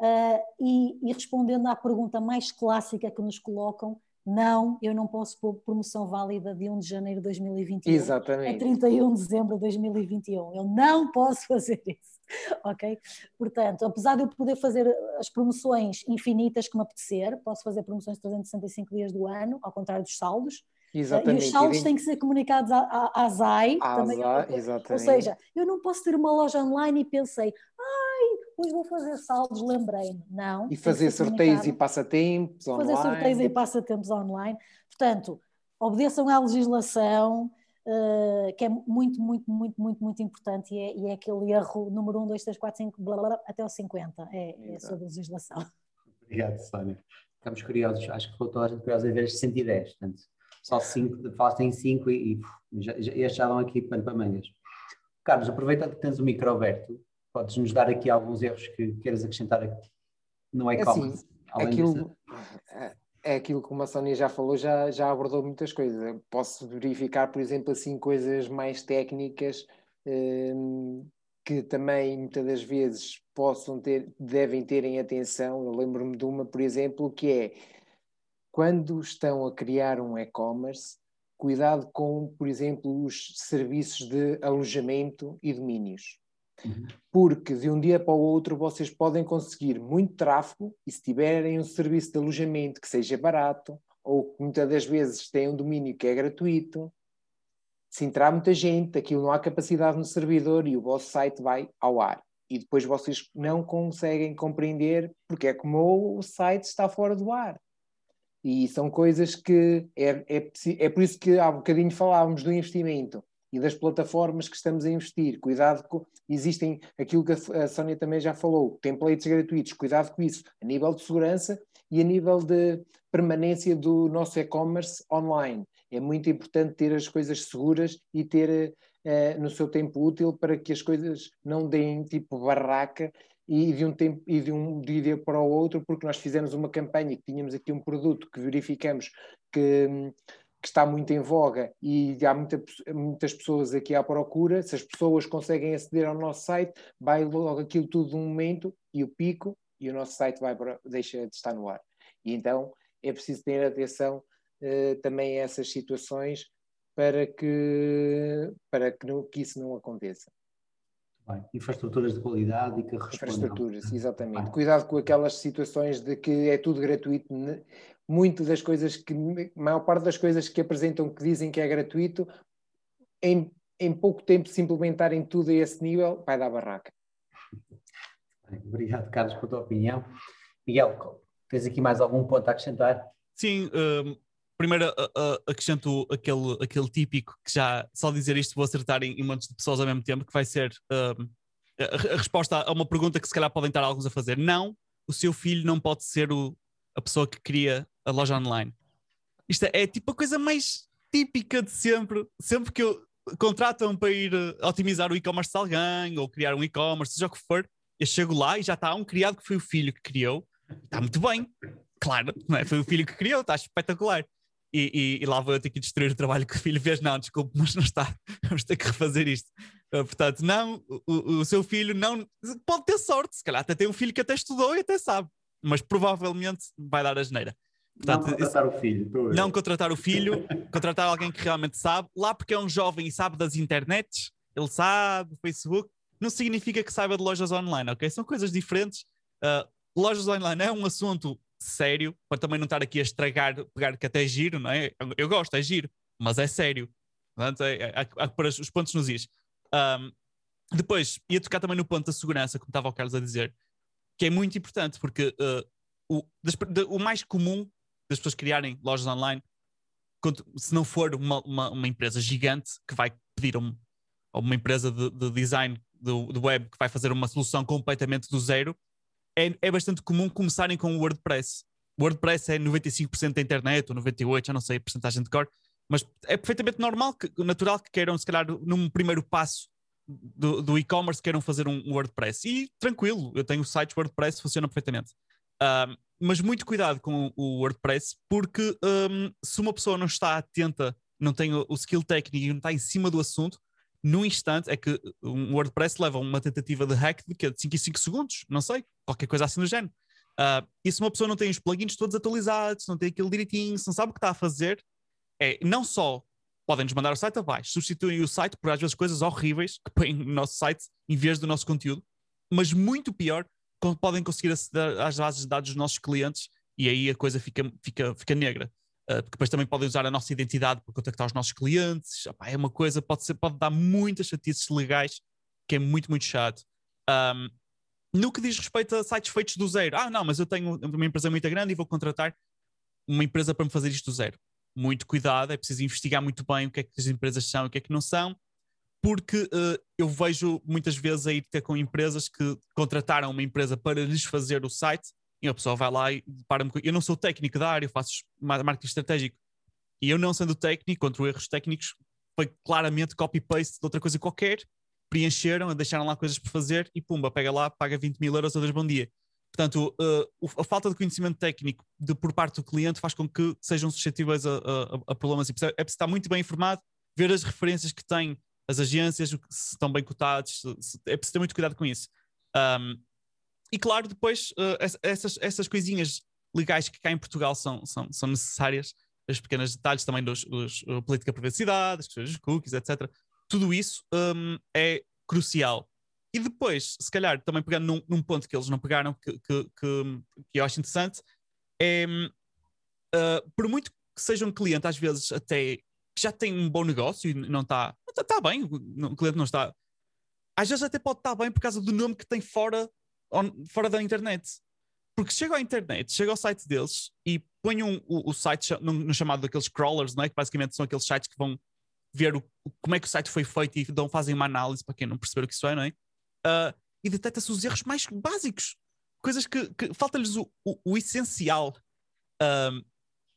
uh, e, e, respondendo à pergunta mais clássica que nos colocam, Não, eu não posso pôr promoção válida de 1 de janeiro de 2021 Exatamente. a 31 de dezembro de 2021. Eu não posso fazer isso, ok? Portanto, apesar de eu poder fazer as promoções infinitas que me apetecer, posso fazer promoções de 365 dias do ano, ao contrário dos saldos, Exatamente. e os saldos têm que ser comunicados à, à, à ZAI. À também, ZAI, exatamente. Ou seja, eu não posso ter uma loja online e pensei, ai, hoje vou fazer saldos, lembrei-me. Não. E fazer sorteios e passatempos online. Fazer sorteios e passatempos online. Portanto, obedeçam à legislação, uh, que é muito, muito, muito, muito, muito importante e é, e é aquele erro número 1, 2, 3, 4, 5, blá, blá, blá, até o 50. É, é sobre a legislação. Obrigado, Sónia. Estamos curiosos, acho que toda a gente curiosa a ver este 110, portanto, só 5, falaste em 5 e, e já, já, já dão aqui pano para mangas. Carlos, aproveitando que tens o micro aberto, podes nos dar aqui alguns erros que queiras acrescentar no é e-commerce? Assim, aquilo, é, é aquilo que a Sónia já falou, já, já abordou muitas coisas. Posso verificar, por exemplo, assim, coisas mais técnicas hum, que também muitas das vezes possam ter, devem ter em atenção. Eu lembro-me de uma, por exemplo, que é quando estão a criar um e-commerce, cuidado com, por exemplo, os serviços de alojamento e domínios. Uhum. Porque de um dia para o outro vocês podem conseguir muito tráfego e se tiverem um serviço de alojamento que seja barato, ou muitas das vezes tem um domínio que é gratuito, se entrar muita gente, aquilo não há capacidade no servidor e o vosso site vai ao ar. E depois vocês não conseguem compreender porque é que o site está fora do ar. E são coisas que é, é, é por isso que há um bocadinho falávamos do investimento e das plataformas que estamos a investir. Cuidado com. Existem aquilo que a Sónia também já falou, templates gratuitos, cuidado com isso, a nível de segurança e a nível de permanência do nosso e-commerce online. É muito importante ter as coisas seguras e ter uh, no seu tempo útil para que as coisas não deem tipo barraca e de um tempo e de um dia para o outro, porque nós fizemos uma campanha que tínhamos aqui um produto que verificamos que, que está muito em voga e há muita, muitas pessoas aqui à procura. Se as pessoas conseguem aceder ao nosso site, vai logo aquilo tudo de um momento e o pico e o nosso site vai para, deixa de estar no ar. E então é preciso ter atenção uh, também a essas situações para que, para que, não, que isso não aconteça. Bem, infraestruturas de qualidade e que respondam. Infraestruturas, exatamente. Bem. Cuidado com aquelas situações de que é tudo gratuito. Muito das coisas que, a maior parte das coisas que apresentam que dizem que é gratuito, em, em pouco tempo se implementarem tudo a esse nível, vai dar barraca. Obrigado, Carlos, pela tua opinião. Miguel, tens aqui mais algum ponto a acrescentar? Sim, um, primeiro uh, acrescento aquele, aquele típico que já, só dizer isto, vou acertar em, em montes de pessoas ao mesmo tempo, que vai ser a, a, resposta a uma pergunta que se calhar podem estar alguns a fazer. Não, o seu filho não pode ser o, a pessoa que cria a loja online. Isto é, é tipo a coisa mais típica de sempre. Sempre que eu contratam para ir uh, otimizar o e-commerce de alguém ou criar um e-commerce, seja o que for, eu chego lá e já está um criado que foi o filho que criou. Está muito bem. Claro, é? foi o filho que criou, está espetacular e, e, e, lá vou eu ter que destruir o trabalho que o filho fez. Não, desculpe, mas não está. Vamos ter que refazer isto. Uh, portanto, não, o, o, seu filho não. Pode ter sorte, se calhar até tem um filho que até estudou e até sabe, mas provavelmente vai dar a geneira. Portanto, não contratar o filho. Não contratar o filho, contratar alguém que realmente sabe. Lá porque é um jovem e sabe das internets, ele sabe, Facebook, não significa que saiba de lojas online, ok? São coisas diferentes. Uh, lojas online é um assunto sério, para também não estar aqui a estragar, pegar que até é giro, não é? Eu gosto, é giro, mas é sério. Portanto, é, é, pôr os pontos nos is. Um, depois, ia tocar também no ponto da segurança, como estava o Carlos a dizer, que é muito importante, porque uh, o, das, de, o mais comum das pessoas criarem lojas online, se não for uma, uma, uma empresa gigante que vai pedir um, uma empresa de, de design do, do, web que vai fazer uma solução completamente do zero, é, é bastante comum começarem com o WordPress. O WordPress é 95% da internet, ou 98%, já não sei a porcentagem de cor, mas é perfeitamente normal, que, natural que queiram, se calhar, num primeiro passo do, do e-commerce, queiram fazer um WordPress. E tranquilo, eu tenho sites WordPress, funciona perfeitamente. Um, mas muito cuidado com o WordPress, porque um, se uma pessoa não está atenta, não tem o, o skill técnico e não está em cima do assunto, num instante, é que um WordPress leva uma tentativa de hack de, de 5 em 5 segundos, não sei, qualquer coisa assim do género. Uh, e se uma pessoa não tem os plugins todos atualizados, não tem aquilo direitinho, se não sabe o que está a fazer, é não só podem-nos mandar o site abaixo, substituem o site por às vezes coisas horríveis que põem no nosso site em vez do nosso conteúdo, mas muito pior, podem conseguir aceder às bases de dados dos nossos clientes e aí a coisa fica, fica, fica negra. Uh, porque depois também podem usar a nossa identidade para contactar os nossos clientes. Opa, é uma coisa, pode, ser, pode dar muitas chatices legais, que é muito, muito chato. Um, no que diz respeito a sites feitos do zero, ah, não, mas eu tenho uma empresa muito grande e vou contratar uma empresa para me fazer isto do zero. Muito cuidado, é preciso investigar muito bem o que é que as empresas são e o que é que não são, porque uh, eu vejo muitas vezes aí ter com empresas que contrataram uma empresa para lhes fazer o site e a pessoa vai lá e para-me. Eu não sou técnico da área, eu faço marketing estratégico. E eu, não sendo técnico, contra erros técnicos, foi claramente copy-paste de outra coisa qualquer, preencheram, deixaram lá coisas por fazer e pumba, pega lá, paga 20 mil euros a dois bom dia. Portanto, uh, a falta de conhecimento técnico de, por parte do cliente faz com que sejam suscetíveis a, a, a problemas. É preciso estar muito bem informado, ver as referências que têm as agências, se estão bem cotados, é preciso ter muito cuidado com isso. Um, e claro, depois uh, essas, essas coisinhas legais que cá em Portugal são, são, são necessárias, os pequenos detalhes também dos, dos uh, política de privacidade, as questões dos cookies, etc. Tudo isso um, é crucial. E depois, se calhar, também pegando num, num ponto que eles não pegaram, que, que, que, que eu acho interessante, é uh, por muito que seja um cliente, às vezes até que já tem um bom negócio e não está. Está tá bem, o cliente não está. Às vezes até pode estar bem por causa do nome que tem fora on, fora da internet. Porque chega à internet, chega ao site deles e põe um, o, o, site no, chamado daqueles crawlers, não é? que basicamente são aqueles sites que vão ver o, como é que o site foi feito e dão, fazem uma análise para quem não perceber o que isso é, não é? Uh, e detecta-se os erros mais básicos, coisas que, que falta-lhes o, o, o, essencial. Uh,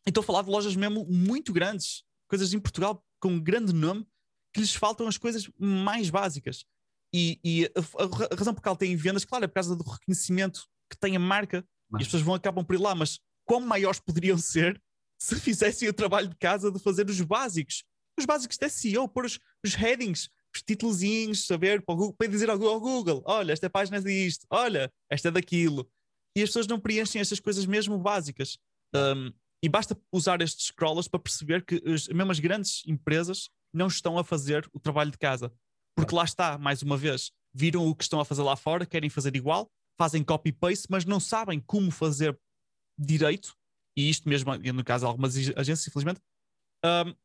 estou a falar de lojas mesmo muito grandes, coisas em Portugal com um grande nome, que lhes faltam as coisas mais básicas. E, e a, a, razão por que ela tem vendas, claro, é por causa do reconhecimento que tem a marca mas... e as pessoas vão acabam por ir lá, mas quão maiores poderiam ser se fizessem o trabalho de casa de fazer os básicos? Os básicos de SEO, pôr os, os headings, os títulozinhos, saber para, Google, para dizer ao Google: olha, esta página é disto, olha, esta é daquilo. E as pessoas não preenchem estas coisas mesmo básicas. Um, e basta usar estes scrollers para perceber que as, mesmo as grandes empresas não estão a fazer o trabalho de casa. Porque lá está, mais uma vez, viram o que estão a fazer lá fora, querem fazer igual, fazem copy-paste, mas não sabem como fazer direito, e isto mesmo, no caso de algumas agências, infelizmente,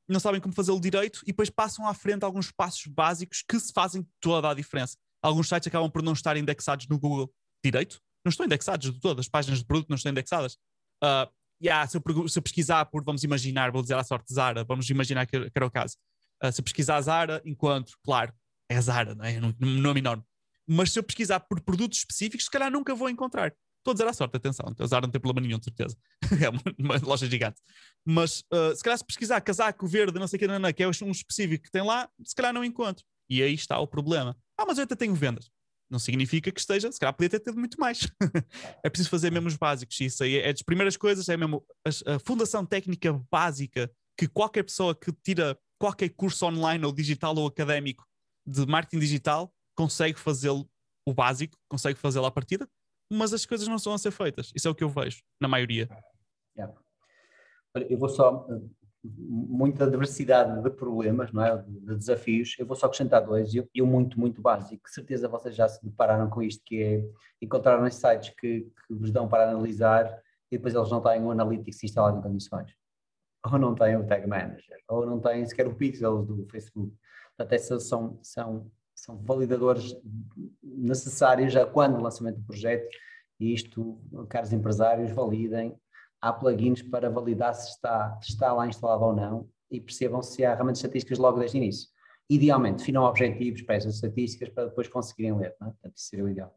não sabem como fazê-lo direito e depois passam à frente alguns passos básicos que se fazem toda a diferença. Alguns sites acabam por não estar indexados no Google direito, não estão indexados de todas, as páginas de produto não estão indexadas. Uh, yeah, se, eu, se eu pesquisar por, vamos imaginar, vou dizer à sorte Zara, vamos imaginar que, que era o caso. Uh, se eu pesquisar Zara, encontro, claro, é Zara, não é? Um nome enorme. Mas se eu pesquisar por produtos específicos, se calhar nunca vou encontrar. Estou a dizer à sorte, atenção, a Zara não tem problema nenhum, de certeza. é uma, loja gigante. Mas uh, se calhar se pesquisar casaco verde, não sei o que, não, não, que é um específico que tem lá, se calhar não encontro. E aí está o problema. Ah, mas eu até tenho vendas. Não significa que esteja, se calhar podia ter tido muito mais. é preciso fazer mesmo os básicos. Isso aí é das primeiras coisas, é mesmo a, a fundação técnica básica que qualquer pessoa que tira qualquer curso online ou digital ou académico de marketing digital consegue fazê-lo o básico, consegue fazê-lo à partida, mas as coisas não estão a ser feitas. Isso é o que eu vejo, na maioria. Yeah. Eu vou só. Muita diversidade de problemas, não é? de desafios. Eu vou só acrescentar dois, e um muito, muito básico. certeza vocês já se depararam com isto, que é encontrar sites que, que vos dão para analisar e depois eles não têm o Analytics instalado em condições. Ou não têm o Tag Manager, ou não têm sequer o Pixels do Facebook. Portanto, essas são, são, são validadores necessários já quando o lançamento do projeto, e isto, caros empresários, validem. Há plugins para validar se está, se está lá instalado ou não e percebam se há realmente estatísticas logo desde o início. Idealmente, definam objetivos para essas estatísticas para depois conseguirem ler, não é? Portanto, isso seria o ideal.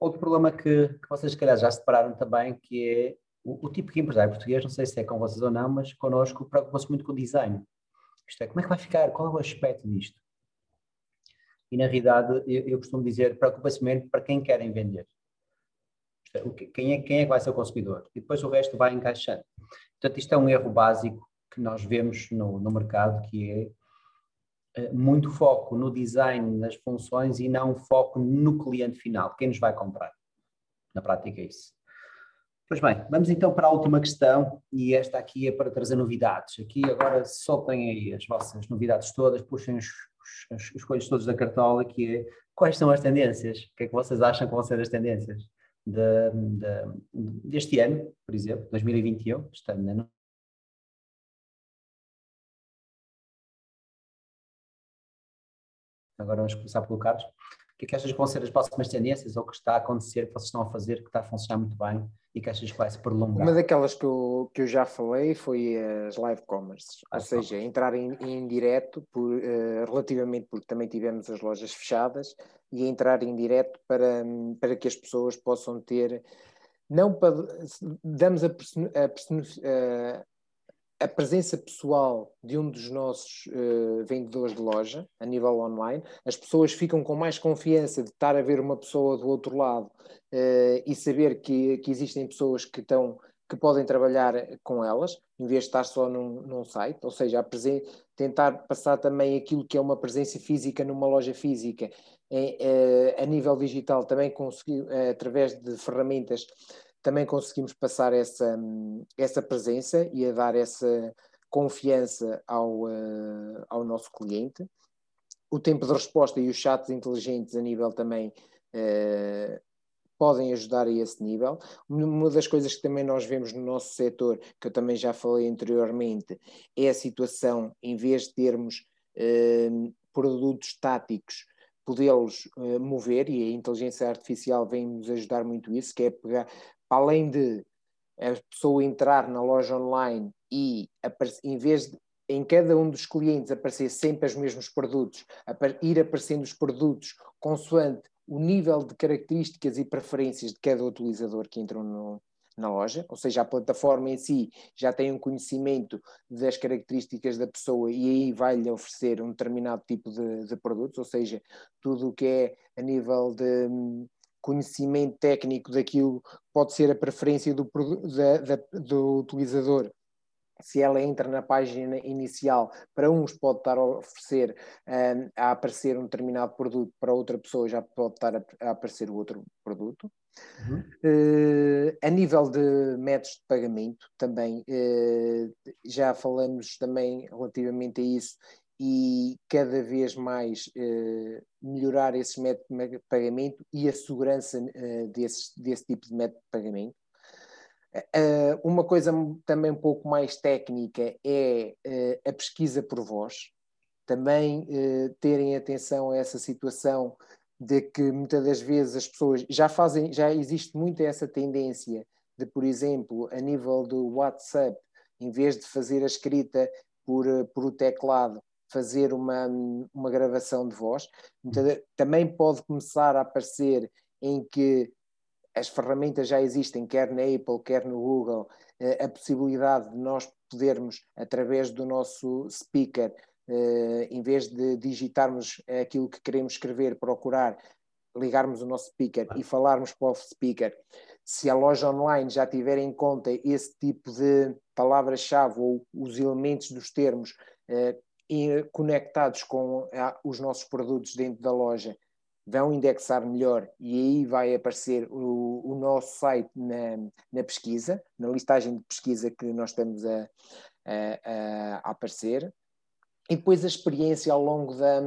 Outro problema que, que vocês, se calhar, já separaram também, que é o, o tipo de empresário português, não sei se é com vocês ou não, mas connosco preocupa-se muito com o design. Isto é, como é que vai ficar? Qual é o aspecto disto? E na realidade, eu, eu costumo dizer, preocupa-se mesmo para quem querem vender. É, quem é, quem é que vai ser o consumidor? E depois o resto vai encaixando. Portanto, isto é um erro básico que nós vemos no, no mercado, que é eh, muito foco no design das funções e não foco no cliente final, quem nos vai comprar. Na prática é isso. Pois bem, vamos então para a última questão e esta aqui é para trazer novidades. Aqui agora soltem aí as vossas novidades todas, puxem os, os coisas todos da cartola, que é quais são as tendências? O que é que vocês acham que vão ser as tendências de, de, deste ano, por exemplo, 2021, este ano, né? Agora vamos começar pelo Carlos. O que é que achas que vão ser as próximas tendências ou o que está a acontecer, que vocês estão a fazer, que está a funcionar muito bem e que achas que vai se prolongar? Uma daquelas que eu, que eu já falei foi as live commerce, ou seja, entrar em, em direto por, uh, relativamente porque também tivemos as lojas fechadas e entrar em direto para, para que as pessoas possam ter não para damos a, a, a presença pessoal de um dos nossos uh, vendedores de loja a nível online, as pessoas ficam com mais confiança de estar a ver uma pessoa do outro lado uh, e saber que, que existem pessoas que estão que podem trabalhar com elas, em vez de estar só num, num site, ou seja, tentar passar também aquilo que é uma presença física numa loja física é, a nível digital, também conseguir, através de ferramentas também conseguimos passar essa, essa presença e a dar essa confiança ao, uh, ao nosso cliente. O tempo de resposta e os chats inteligentes a nível também uh, podem ajudar a esse nível. Uma das coisas que também nós vemos no nosso setor, que eu também já falei anteriormente, é a situação, em vez de termos uh, produtos estáticos, podê-los uh, mover, e a inteligência artificial vem nos ajudar muito isso, que é pegar, além de a pessoa entrar na loja online e em vez de em cada um dos clientes aparecer sempre os mesmos produtos, ir aparecendo os produtos consoante o nível de características e preferências de cada utilizador que entram no, na loja, ou seja, a plataforma em si já tem um conhecimento das características da pessoa e aí vai-lhe oferecer um determinado tipo de, de produtos, ou seja, tudo o que é a nível de conhecimento técnico daquilo pode ser a preferência do, da, da, do utilizador se ela entra na página inicial, para uns pode estar a oferecer um, a aparecer um determinado produto, para outra pessoa já pode estar a, a aparecer o outro produto. Uhum. Uh, a nível de métodos de pagamento, também uh, já falamos também relativamente a isso e cada vez mais uh, melhorar esses métodos de pagamento e a segurança uh, desse, desse tipo de método de pagamento. Uh, uma coisa também um pouco mais técnica é a pesquisa por voz. Também terem atenção a essa situação de que muitas das vezes as pessoas já fazem, já existe muito essa tendência de, por exemplo, a nível do WhatsApp, em vez de fazer a escrita por, por o teclado, fazer uma, uma gravação de voz. Então, também pode começar a aparecer em que as ferramentas já existem, quer na Apple, quer no Google, eh, a possibilidade de nós podermos, através do nosso speaker, eh, em vez de digitarmos aquilo que queremos escrever, procurar, ligarmos o nosso speaker e falarmos para o speaker. Se a loja online já tiver em conta esse tipo de palavra-chave ou os elementos dos termos eh, conectados com os nossos produtos dentro da loja vão indexar melhor e aí vai aparecer o, o nosso site na, na, pesquisa, na listagem de pesquisa que nós estamos a, a, a aparecer. E depois a experiência ao longo da,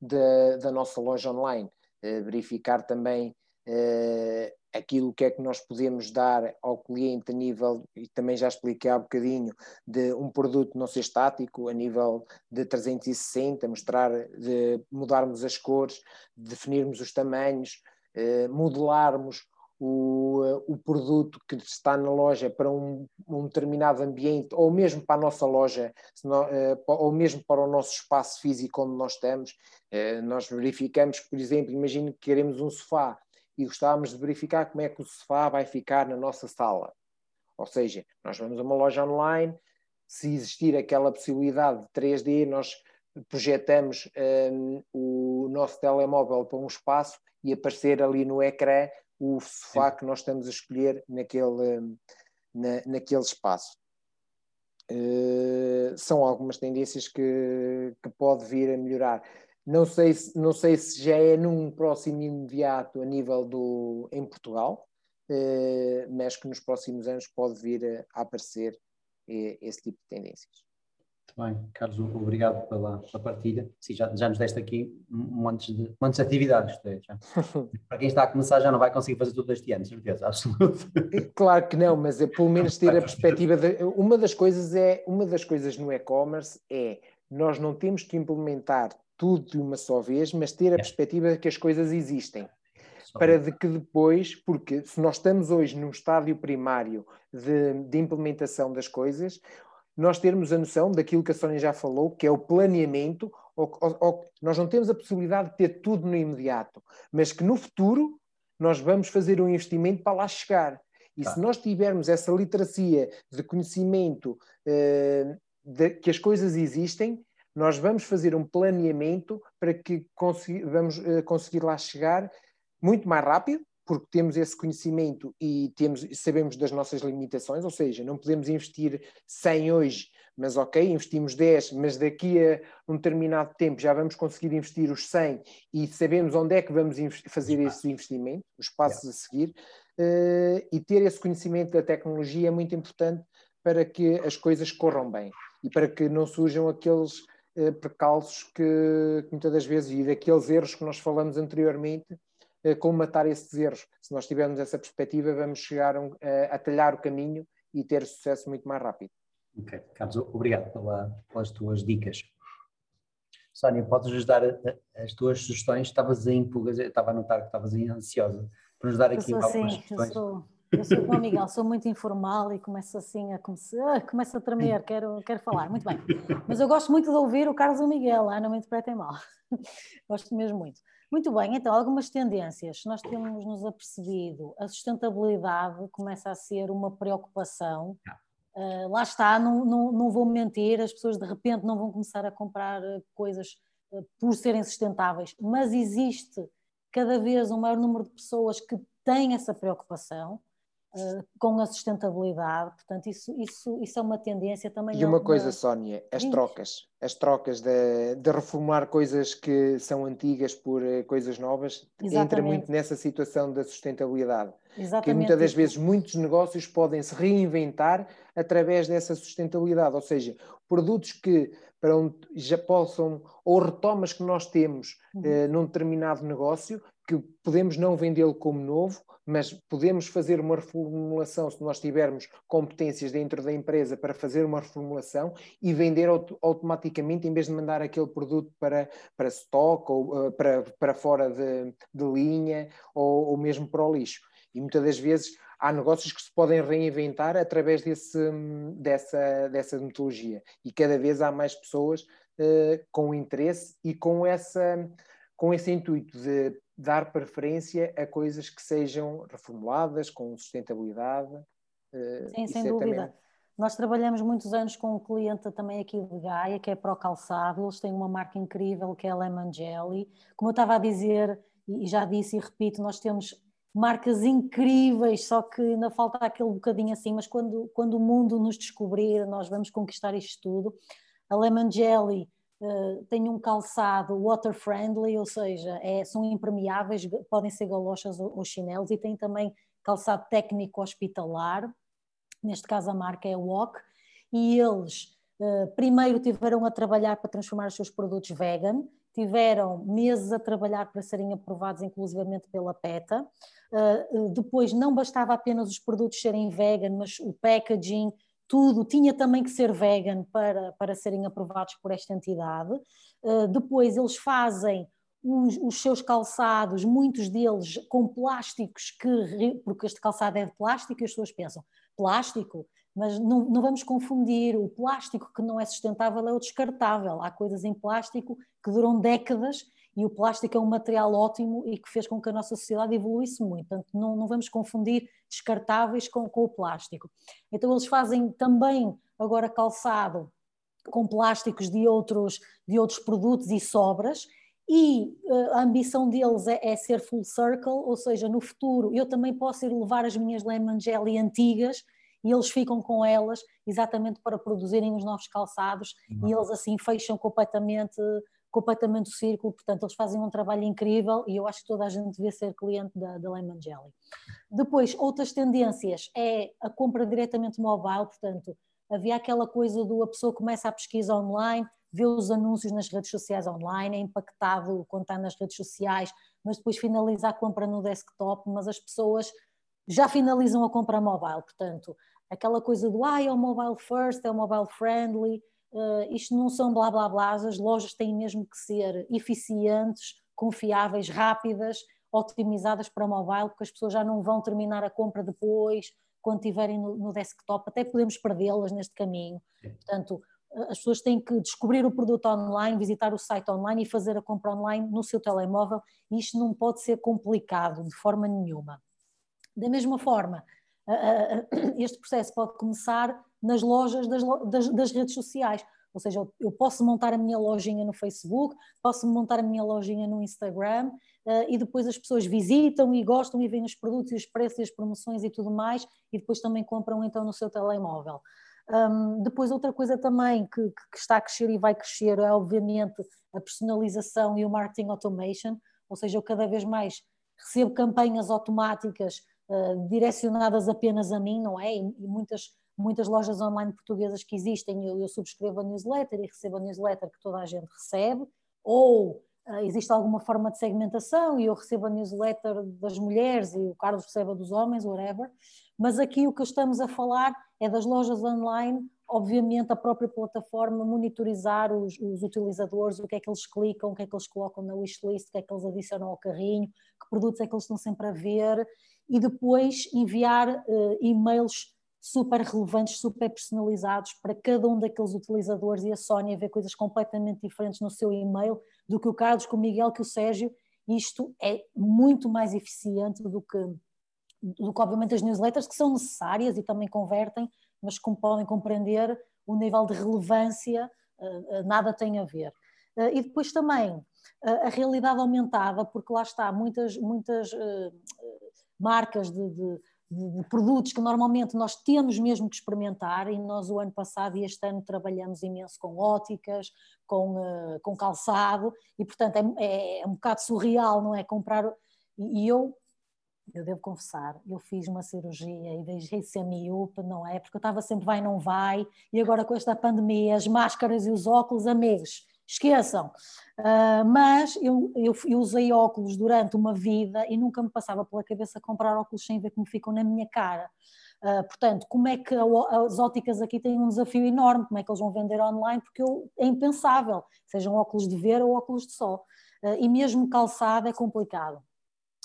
da, da nossa loja online. Uh, verificar também uh, aquilo que é que nós podemos dar ao cliente a nível, e também já expliquei há bocadinho, de um produto não ser estático, a nível de 360, mostrar, de mudarmos as cores, definirmos os tamanhos, eh, modelarmos o, o produto que está na loja para um, um determinado ambiente, ou mesmo para a nossa loja, eh, ou mesmo para o nosso espaço físico onde nós estamos. Eh, nós verificamos, por exemplo, imagine que queremos um sofá, e gostávamos de verificar como é que o sofá vai ficar na nossa sala. Ou seja, nós vamos a uma loja online, se existir aquela possibilidade de 3D, nós projetamos um, o nosso telemóvel para um espaço e aparecer ali no ecrã o sofá Sim. que nós estamos a escolher naquele, hum, na, naquele espaço. Uh, são algumas tendências que, que pode vir a melhorar. Não sei, se, não sei se já é num próximo imediato a nível do em Portugal, mas que nos próximos anos pode vir a aparecer esse tipo de tendências. Muito bem, Carlos, obrigado pela, pela partilha. Sim, já, já nos deste aqui um monte de, montes de atividades. Já. Para quem está a começar já não vai conseguir fazer tudo este ano, certeza, absoluta. Claro que não, mas é pelo menos ter a perspectiva de, uma das coisas é uma das coisas no e-commerce é nós não temos que implementar tudo de uma só vez, mas ter a é. perspectiva de que as coisas existem. Para de que depois, porque se nós estamos hoje num estádio primário de, de implementação das coisas, nós termos a noção daquilo que a Sónia já falou, que é o planeamento, ou, ou, ou, nós não temos a possibilidade de ter tudo no imediato, mas que no futuro nós vamos fazer um investimento para lá chegar. E tá. se nós tivermos essa literacia de conhecimento uh, de, que as coisas existem, nós vamos fazer um planeamento para que vamos uh, conseguir lá chegar muito mais rápido, porque temos esse conhecimento e temos, sabemos das nossas limitações, ou seja, não podemos investir 100 hoje, mas ok, investimos 10, mas daqui a um determinado tempo já vamos conseguir investir os 100 e sabemos onde é que vamos fazer esse investimento, os passos a seguir, uh, e ter esse conhecimento da tecnologia é muito importante para que as coisas corram bem e para que não surjam aqueles uh, percalços que, que muitas das vezes, e daqueles erros que nós falamos anteriormente, eh, como matar esses erros. Se nós tivermos essa perspectiva, vamos chegar a, a talhar o caminho e ter sucesso muito mais rápido. Ok, Carlos, obrigado pela, pelas tuas dicas. Sónia, podes nos dar as tuas sugestões? Estavas em pulgas, estava a notar que estavas ansiosa para nos dar aqui eu algumas assim, sugestões. Eu sou, eu sou como Miguel, sou muito informal e começo assim a começar, ah, começo a tremer, quero, quero falar, muito bem. Mas eu gosto muito de ouvir o Carlos e o Miguel, ah, não me interpretem mal. Gosto mesmo muito. Muito bem, então, algumas tendências. Nós temos nos apercebido, a sustentabilidade começa a ser uma preocupação. Uh, lá está, não, não, não vou mentir, as pessoas de repente não vão começar a comprar ah, coisas por serem sustentáveis, mas existe cada vez um maior número de pessoas que têm essa preocupação. Uh, com a sustentabilidade, portanto, isso, isso, isso é uma tendência também. E uma coisa, Sónia, as trocas as trocas de, de, reformar coisas que são antigas por eh, coisas novas Exatamente. entra muito nessa situação da sustentabilidade. Exatamente. Que muitas das vezes muitos negócios podem se reinventar através dessa sustentabilidade, ou seja, produtos que para onde já possam, ou retomas que nós temos uhum. eh, num determinado negócio, que podemos não vendê-lo como novo, mas podemos fazer uma reformulação se nós tivermos competências dentro da empresa para fazer uma reformulação e vender automaticamente em vez de mandar aquele produto para, para stock ou uh, para, para fora de, de linha ou, ou mesmo para o lixo. E muitas das vezes há negócios que se podem reinventar através desse, dessa, dessa metodologia e cada vez há mais pessoas uh, com interesse e com, essa, com esse intuito de dar preferência a coisas que sejam reformuladas, com sustentabilidade. Eh, Sim, sem dúvida. Também... Nós trabalhamos muitos anos com um cliente também aqui de Gaia, que é para o calçado, eles têm uma marca incrível que é a Lemon Jelly. Como eu estava a dizer, e já disse e repito, nós temos marcas incríveis, só que ainda falta aquele bocadinho assim, mas quando, quando o mundo nos descobrir, nós vamos conquistar isto tudo. A Lemon Jelly tem um calçado water friendly, ou seja, é, são impermeáveis, podem ser galochas ou, ou chinelos, e tem também calçado técnico hospitalar, neste caso a marca é Walk, e eles uh, primeiro tiveram a trabalhar para transformar os seus produtos vegan, tiveram meses a trabalhar para serem aprovados inclusivamente pela PETA, uh, depois não bastava apenas os produtos serem vegan, mas o packaging, tudo tinha também que ser vegan para, para serem aprovados por esta entidade. Uh, depois eles fazem os, os, seus calçados, muitos deles com plásticos, que, porque este calçado é de plástico, e as pessoas pensam, plástico? Mas não, não vamos confundir, o plástico que não é sustentável é o descartável. Há coisas em plástico que duram décadas e o plástico é um material ótimo e que fez com que a nossa sociedade evoluísse muito. Portanto, não, não vamos confundir descartáveis com, com o plástico. Então, eles fazem também agora calçado com plásticos de outros, de outros produtos e sobras, e uh, a ambição deles é, é, ser full circle, ou seja, no futuro eu também posso ir levar as minhas lemon jelly antigas e eles ficam com elas exatamente para produzirem os novos calçados uhum. e eles assim fecham completamente completamente o círculo, portanto eles fazem um trabalho incrível e eu acho que toda a gente devia ser cliente da, da Lemon Jelly. Depois, outras tendências é a compra diretamente mobile, portanto havia aquela coisa do a pessoa começa a pesquisa online, vê os anúncios nas redes sociais online, é impactado quando está nas redes sociais, mas depois finaliza a compra no desktop, mas as pessoas já finalizam a compra mobile, portanto, aquela coisa do ah, é o mobile first, é o mobile friendly, uh, isto não são blá blá blá, as lojas têm mesmo que ser eficientes, confiáveis, rápidas, otimizadas para mobile, porque as pessoas já não vão terminar a compra depois, quando estiverem no, no desktop, até podemos perdê-las neste caminho. Portanto, as pessoas têm que descobrir o produto online, visitar o site online e fazer a compra online no seu telemóvel, isto não pode ser complicado de forma nenhuma. Da mesma forma, este processo pode começar nas lojas das, das, das, redes sociais. Ou seja, eu posso montar a minha lojinha no Facebook, posso montar a minha lojinha no Instagram uh, e depois as pessoas visitam e gostam e veem os produtos e os preços e as promoções e tudo mais e depois também compram então no seu telemóvel. Um, depois outra coisa também que, que, está a crescer e vai crescer é obviamente a personalização e o marketing automation, ou seja, eu cada vez mais recebo campanhas automáticas uh, direcionadas apenas a mim, não é? E, e, muitas, muitas lojas online portuguesas que existem, eu, eu, subscrevo a newsletter e recebo a newsletter que toda a gente recebe, ou uh, existe alguma forma de segmentação e eu recebo a newsletter das mulheres e o Carlos recebe a dos homens, whatever. Mas aqui o que estamos a falar é das lojas online obviamente a própria plataforma monitorizar os, os, utilizadores, o que é que eles clicam, o que é que eles colocam na wishlist, o que é que eles adicionam ao carrinho, que produtos é que eles estão sempre a ver e depois enviar uh, e-mails super relevantes, super personalizados para cada um daqueles utilizadores e a Sónia vê coisas completamente diferentes no seu e-mail do que o Carlos, que o Miguel, que o Sérgio. Isto é muito mais eficiente do que, do que obviamente as newsletters que são necessárias e também convertem, mas como podem compreender, o nível de relevância uh, nada tem a ver. Uh, e depois também a realidade aumentada, porque lá está, muitas, muitas marcas de, de, de, produtos que normalmente nós temos mesmo que experimentar e nós o ano passado e este ano trabalhamos imenso com óticas, com, uh, com calçado e portanto é, é, é, um bocado surreal, não é? Comprar e, e eu eu devo confessar, eu fiz uma cirurgia e deixei ser miúpe, não é? Porque eu estava sempre vai, não vai, e agora com esta pandemia, as máscaras e os óculos, amigos, esqueçam. Uh, mas eu, eu, eu, usei óculos durante uma vida e nunca me passava pela cabeça comprar óculos sem ver como ficam na minha cara. Uh, portanto, como é que as óticas aqui têm um desafio enorme? Como é que eles vão vender online? Porque eu, é impensável, sejam óculos de ver ou óculos de sol. Uh, e mesmo calçado é complicado.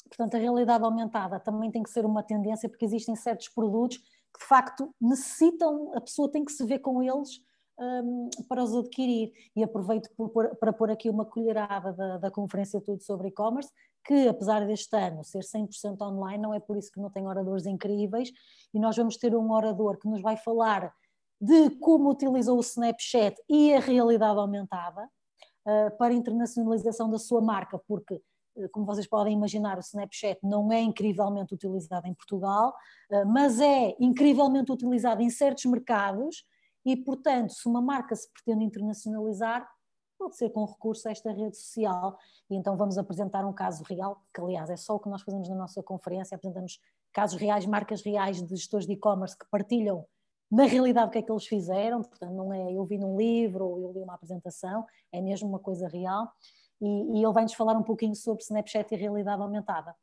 Portanto, a realidade aumentada também tem que ser uma tendência, porque existem certos produtos que de facto necessitam, a pessoa tem que se ver com eles um, para os adquirir. E aproveito por, para pôr aqui uma colherada da, da conferência Tudo sobre e-commerce, que apesar deste ano ser 100% online, não é por isso que não tem oradores incríveis, e nós vamos ter um orador que nos vai falar de como utilizou o Snapchat e a realidade aumentada uh, para a internacionalização da sua marca, porque uh, como vocês podem imaginar, o Snapchat não é incrivelmente utilizado em Portugal, uh, mas é incrivelmente utilizado em certos mercados e, portanto, se uma marca se pretende internacionalizar, pode ser com recurso a esta rede social. E então vamos apresentar um caso real, que aliás é só o que nós fazemos na nossa conferência, apresentamos casos reais, marcas reais de gestores de e-commerce que partilham na realidade o que é que eles fizeram, portanto não é eu vi num livro ou eu li uma apresentação, é mesmo uma coisa real. E, e ele vai-nos falar um pouquinho sobre Snapchat e realidade aumentada.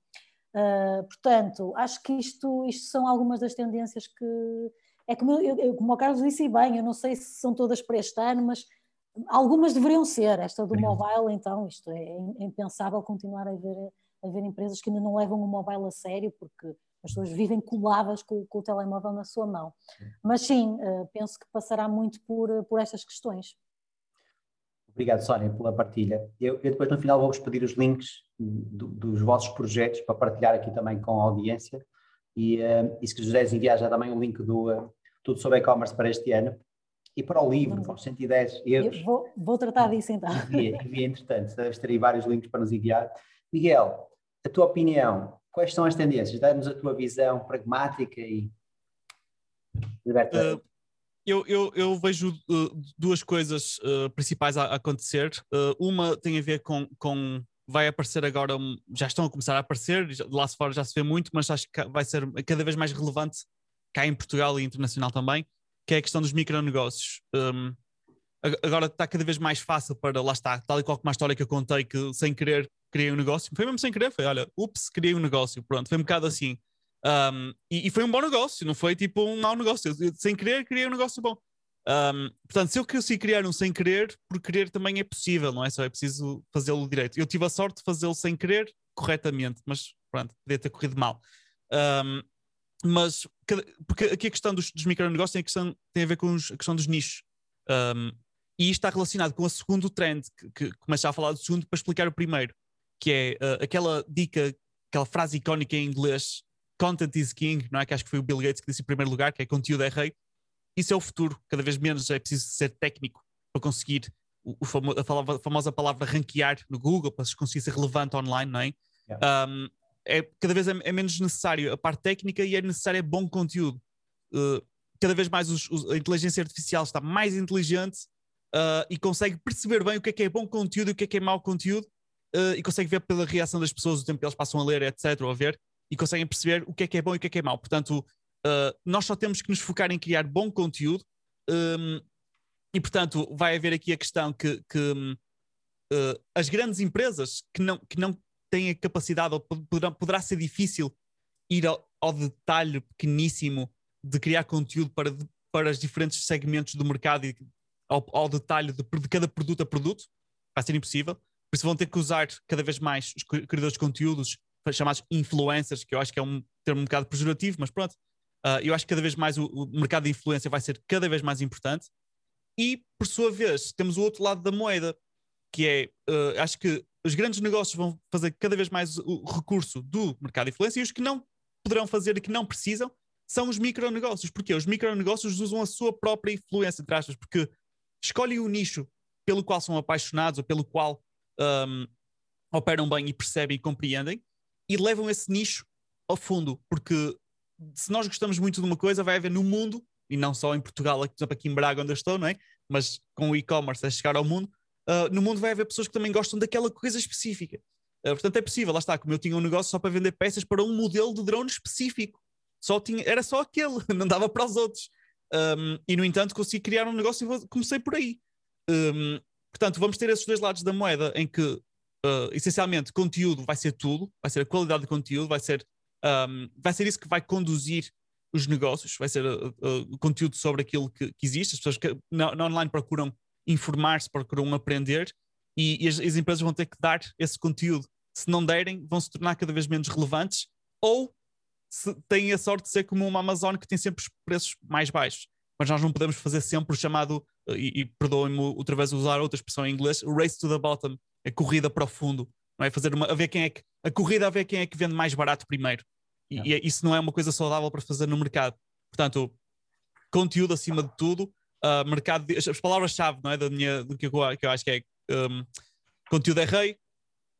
Uh, portanto, acho que isto, isto são algumas das tendências que, é como, eu, eu, como o Carlos disse bem, eu não sei se são todas para este ano, mas algumas deveriam ser. Esta do mobile, então, isto é, é impensável continuar a haver, a haver empresas que ainda não levam o mobile a sério, porque as pessoas vivem coladas com, com o telemóvel na sua mão. Mas sim, eh, penso que passará muito por, por estas questões. Obrigado, Sónia, pela partilha. Eu, eu depois, no final, vou-vos pedir os links do, dos vossos projetos para partilhar aqui também com a audiência. E, uh, e se quiseres enviar já também o link do uh, Tudo sobre e-commerce para este ano e para o livro, para os 110 erros. Vou, vou, tratar disso então. Envia, envia entretanto, deves ter aí vários links para nos enviar. Miguel, a tua opinião, quais são as tendências? Dá-nos a tua visão pragmática e liberta. Uh, eu, eu, eu, vejo uh, duas coisas uh, principais a, a acontecer. Uh, uma tem a ver com, com. Vai aparecer agora, já estão a começar a aparecer, lá fora já se vê muito, mas acho que vai ser cada vez mais relevante cá em Portugal e internacional também, que é a questão dos micronegócios. Um, agora está cada vez mais fácil para, lá está, tal e qual como a história que eu contei, que sem querer criei um negócio, foi mesmo sem querer, foi, olha, ups, criei um negócio, pronto, foi um bocado assim. Um, e, e, foi um bom negócio, não foi tipo um mau negócio. Eu, sem querer, criei um negócio bom. Um, portanto, se eu consigo criar um sem querer, por querer também é possível, não é? Só é preciso fazê-lo direito. Eu tive a sorte de fazê-lo sem querer, corretamente, mas pronto, podia ter corrido mal. Um, mas, porque aqui a questão dos, dos micronegócios tem a, questão, tem a ver com os, a questão dos nichos. Um, e isto está relacionado com o segundo trend, que, que começa a falar do segundo para explicar o primeiro, que é uh, aquela dica, aquela frase icónica em inglês content is king, não é? Que acho que foi o Bill Gates que disse em primeiro lugar, que é conteúdo é rei. Isso é o futuro. Cada vez menos é preciso ser técnico para conseguir o, o famo a, famosa palavra ranquear no Google, para se conseguir ser relevante online, não é? Yeah. Um, é cada vez é, é, menos necessário a parte técnica e é necessário bom conteúdo. Uh, cada vez mais os, os, a inteligência artificial está mais inteligente uh, e consegue perceber bem o que é que é bom conteúdo e o que é que é mau conteúdo uh, e consegue ver pela reação das pessoas, o tempo que eles passam a ler, etc., ou a ver, e conseguem perceber o que é que é bom e o que é que é mau. Portanto, uh, nós só temos que nos focar em criar bom conteúdo um, e, portanto, vai haver aqui a questão que, que uh, as grandes empresas que não, que não têm a capacidade, ou poderá, poderá ser difícil ir ao, ao, detalhe pequeníssimo de criar conteúdo para, para os diferentes segmentos do mercado e ao, ao detalhe de, de cada produto a produto, vai ser impossível. Por isso vão ter que usar cada vez mais os criadores de conteúdos chamados influencers, que eu acho que é um termo um bocado pejorativo, mas pronto. Uh, eu acho que cada vez mais o, o, mercado de influência vai ser cada vez mais importante. E, por sua vez, temos o outro lado da moeda, que é, uh, acho que os grandes negócios vão fazer cada vez mais o recurso do mercado de influência e os que não poderão fazer e que não precisam são os micronegócios. Porque os micronegócios usam a sua própria influência, entre aspas, porque escolhem o nicho pelo qual são apaixonados ou pelo qual um, operam bem e percebem e compreendem e levam esse nicho ao fundo, porque se nós gostamos muito de uma coisa, vai haver no mundo, e não só em Portugal, por exemplo, aqui em Braga, onde eu estou, não é? Mas com o e-commerce a chegar ao mundo, uh, no mundo vai haver pessoas que também gostam daquela coisa específica. Uh, portanto, é possível, lá está, como eu tinha um negócio só para vender peças para um modelo de drone específico. Só tinha, era só aquele, não dava para os outros. Um, e, no entanto, consegui criar um negócio e comecei por aí. Um, portanto, vamos ter esses dois lados da moeda em que uh, essencialmente, conteúdo vai ser tudo, vai ser a qualidade de conteúdo, vai ser, um, vai ser isso que vai conduzir os negócios, vai ser uh, uh, conteúdo sobre aquilo que, que, existe. As pessoas que na, na online procuram informar-se, procuram aprender e, e as, as, empresas vão ter que dar esse conteúdo. Se não derem, vão se tornar cada vez menos relevantes ou se têm a sorte de ser como uma Amazon que tem sempre os preços mais baixos. Mas nós não podemos fazer sempre o chamado, e, e perdoem-me outra vez usar outra expressão em inglês, race to the bottom, a corrida para o fundo, não é? Fazer uma, a ver quem é que a corrida a ver quem é que vende mais barato primeiro. E, é. isso não é uma coisa saudável para fazer no mercado. Portanto, conteúdo acima de tudo, uh, mercado, de, as, as palavras-chave, não é? Da minha, do que eu, que eu acho que é um, conteúdo é rei,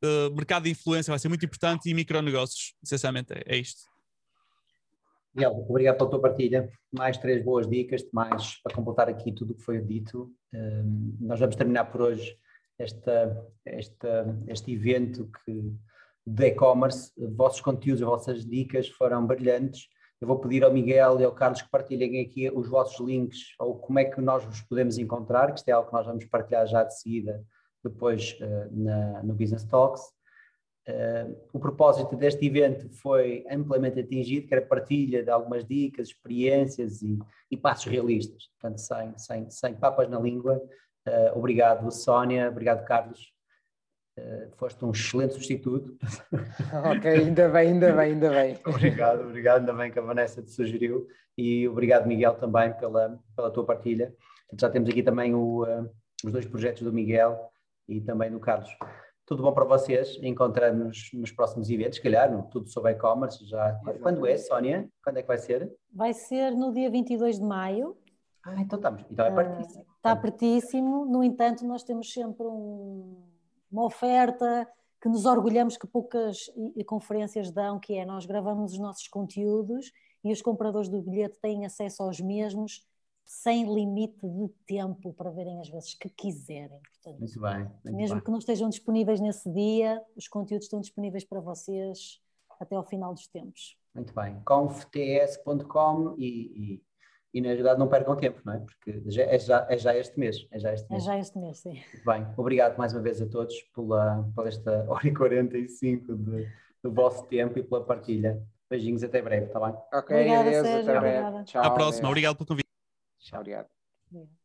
uh, mercado de influência vai ser muito importante e micronegócios, essencialmente é, é isto. Miguel, obrigado pela tua partilha. Mais três boas dicas, mais para completar aqui tudo o que foi dito. Um, nós vamos terminar por hoje esta, esta, este evento que, de e-commerce. Vossos conteúdos, as vossas dicas foram brilhantes. Eu vou pedir ao Miguel e ao Carlos que partilhem aqui os vossos links ou como é que nós vos podemos encontrar, que isto é algo que nós vamos partilhar já de seguida, depois uh, na, no Business Talks. Uh, o propósito deste evento foi amplamente atingido, que era partilha de algumas dicas, experiências e, e passos realistas, portanto, sem, sem, sem papas na língua, Uh, obrigado, Sónia. Obrigado, Carlos. Uh, foste um excelente substituto. ok, ainda bem, ainda bem, ainda bem. obrigado, obrigado, ainda bem que a Vanessa te sugeriu. E obrigado, Miguel, também pela, pela tua partilha. já temos aqui também o, uh, os dois projetos do Miguel e também do Carlos. Tudo bom para vocês? Encontramos nos próximos eventos, se calhar, no Tudo sobre e-commerce. Já... Quando é, Sónia? Quando é que vai ser? Vai ser no dia 22 de maio. Ah, então estamos. Então é pertíssimo. Está pertíssimo, no entanto, nós temos sempre um, uma oferta que nos orgulhamos que poucas conferências dão, que é nós gravamos os nossos conteúdos e os compradores do bilhete têm acesso aos mesmos sem limite de tempo para verem as vezes que quiserem. Portanto, muito bem. Muito mesmo bem. que não estejam disponíveis nesse dia, os conteúdos estão disponíveis para vocês até ao final dos tempos. Muito bem. confts.com e, e, e, na realidade não percam tempo, não é? Porque já, é, já, é já este mês. É já este mês. É já este mês, sim. Muito bem. Obrigado mais uma vez a todos pela, por esta hora e 45 de, do vosso tempo e pela partilha. Beijinhos, até breve, está bem? Ok, Obrigada, adeus, Sérgio, até breve. obrigada. Tchau, à próxima, obrigado pelo convite. Tchau, obrigado. obrigado.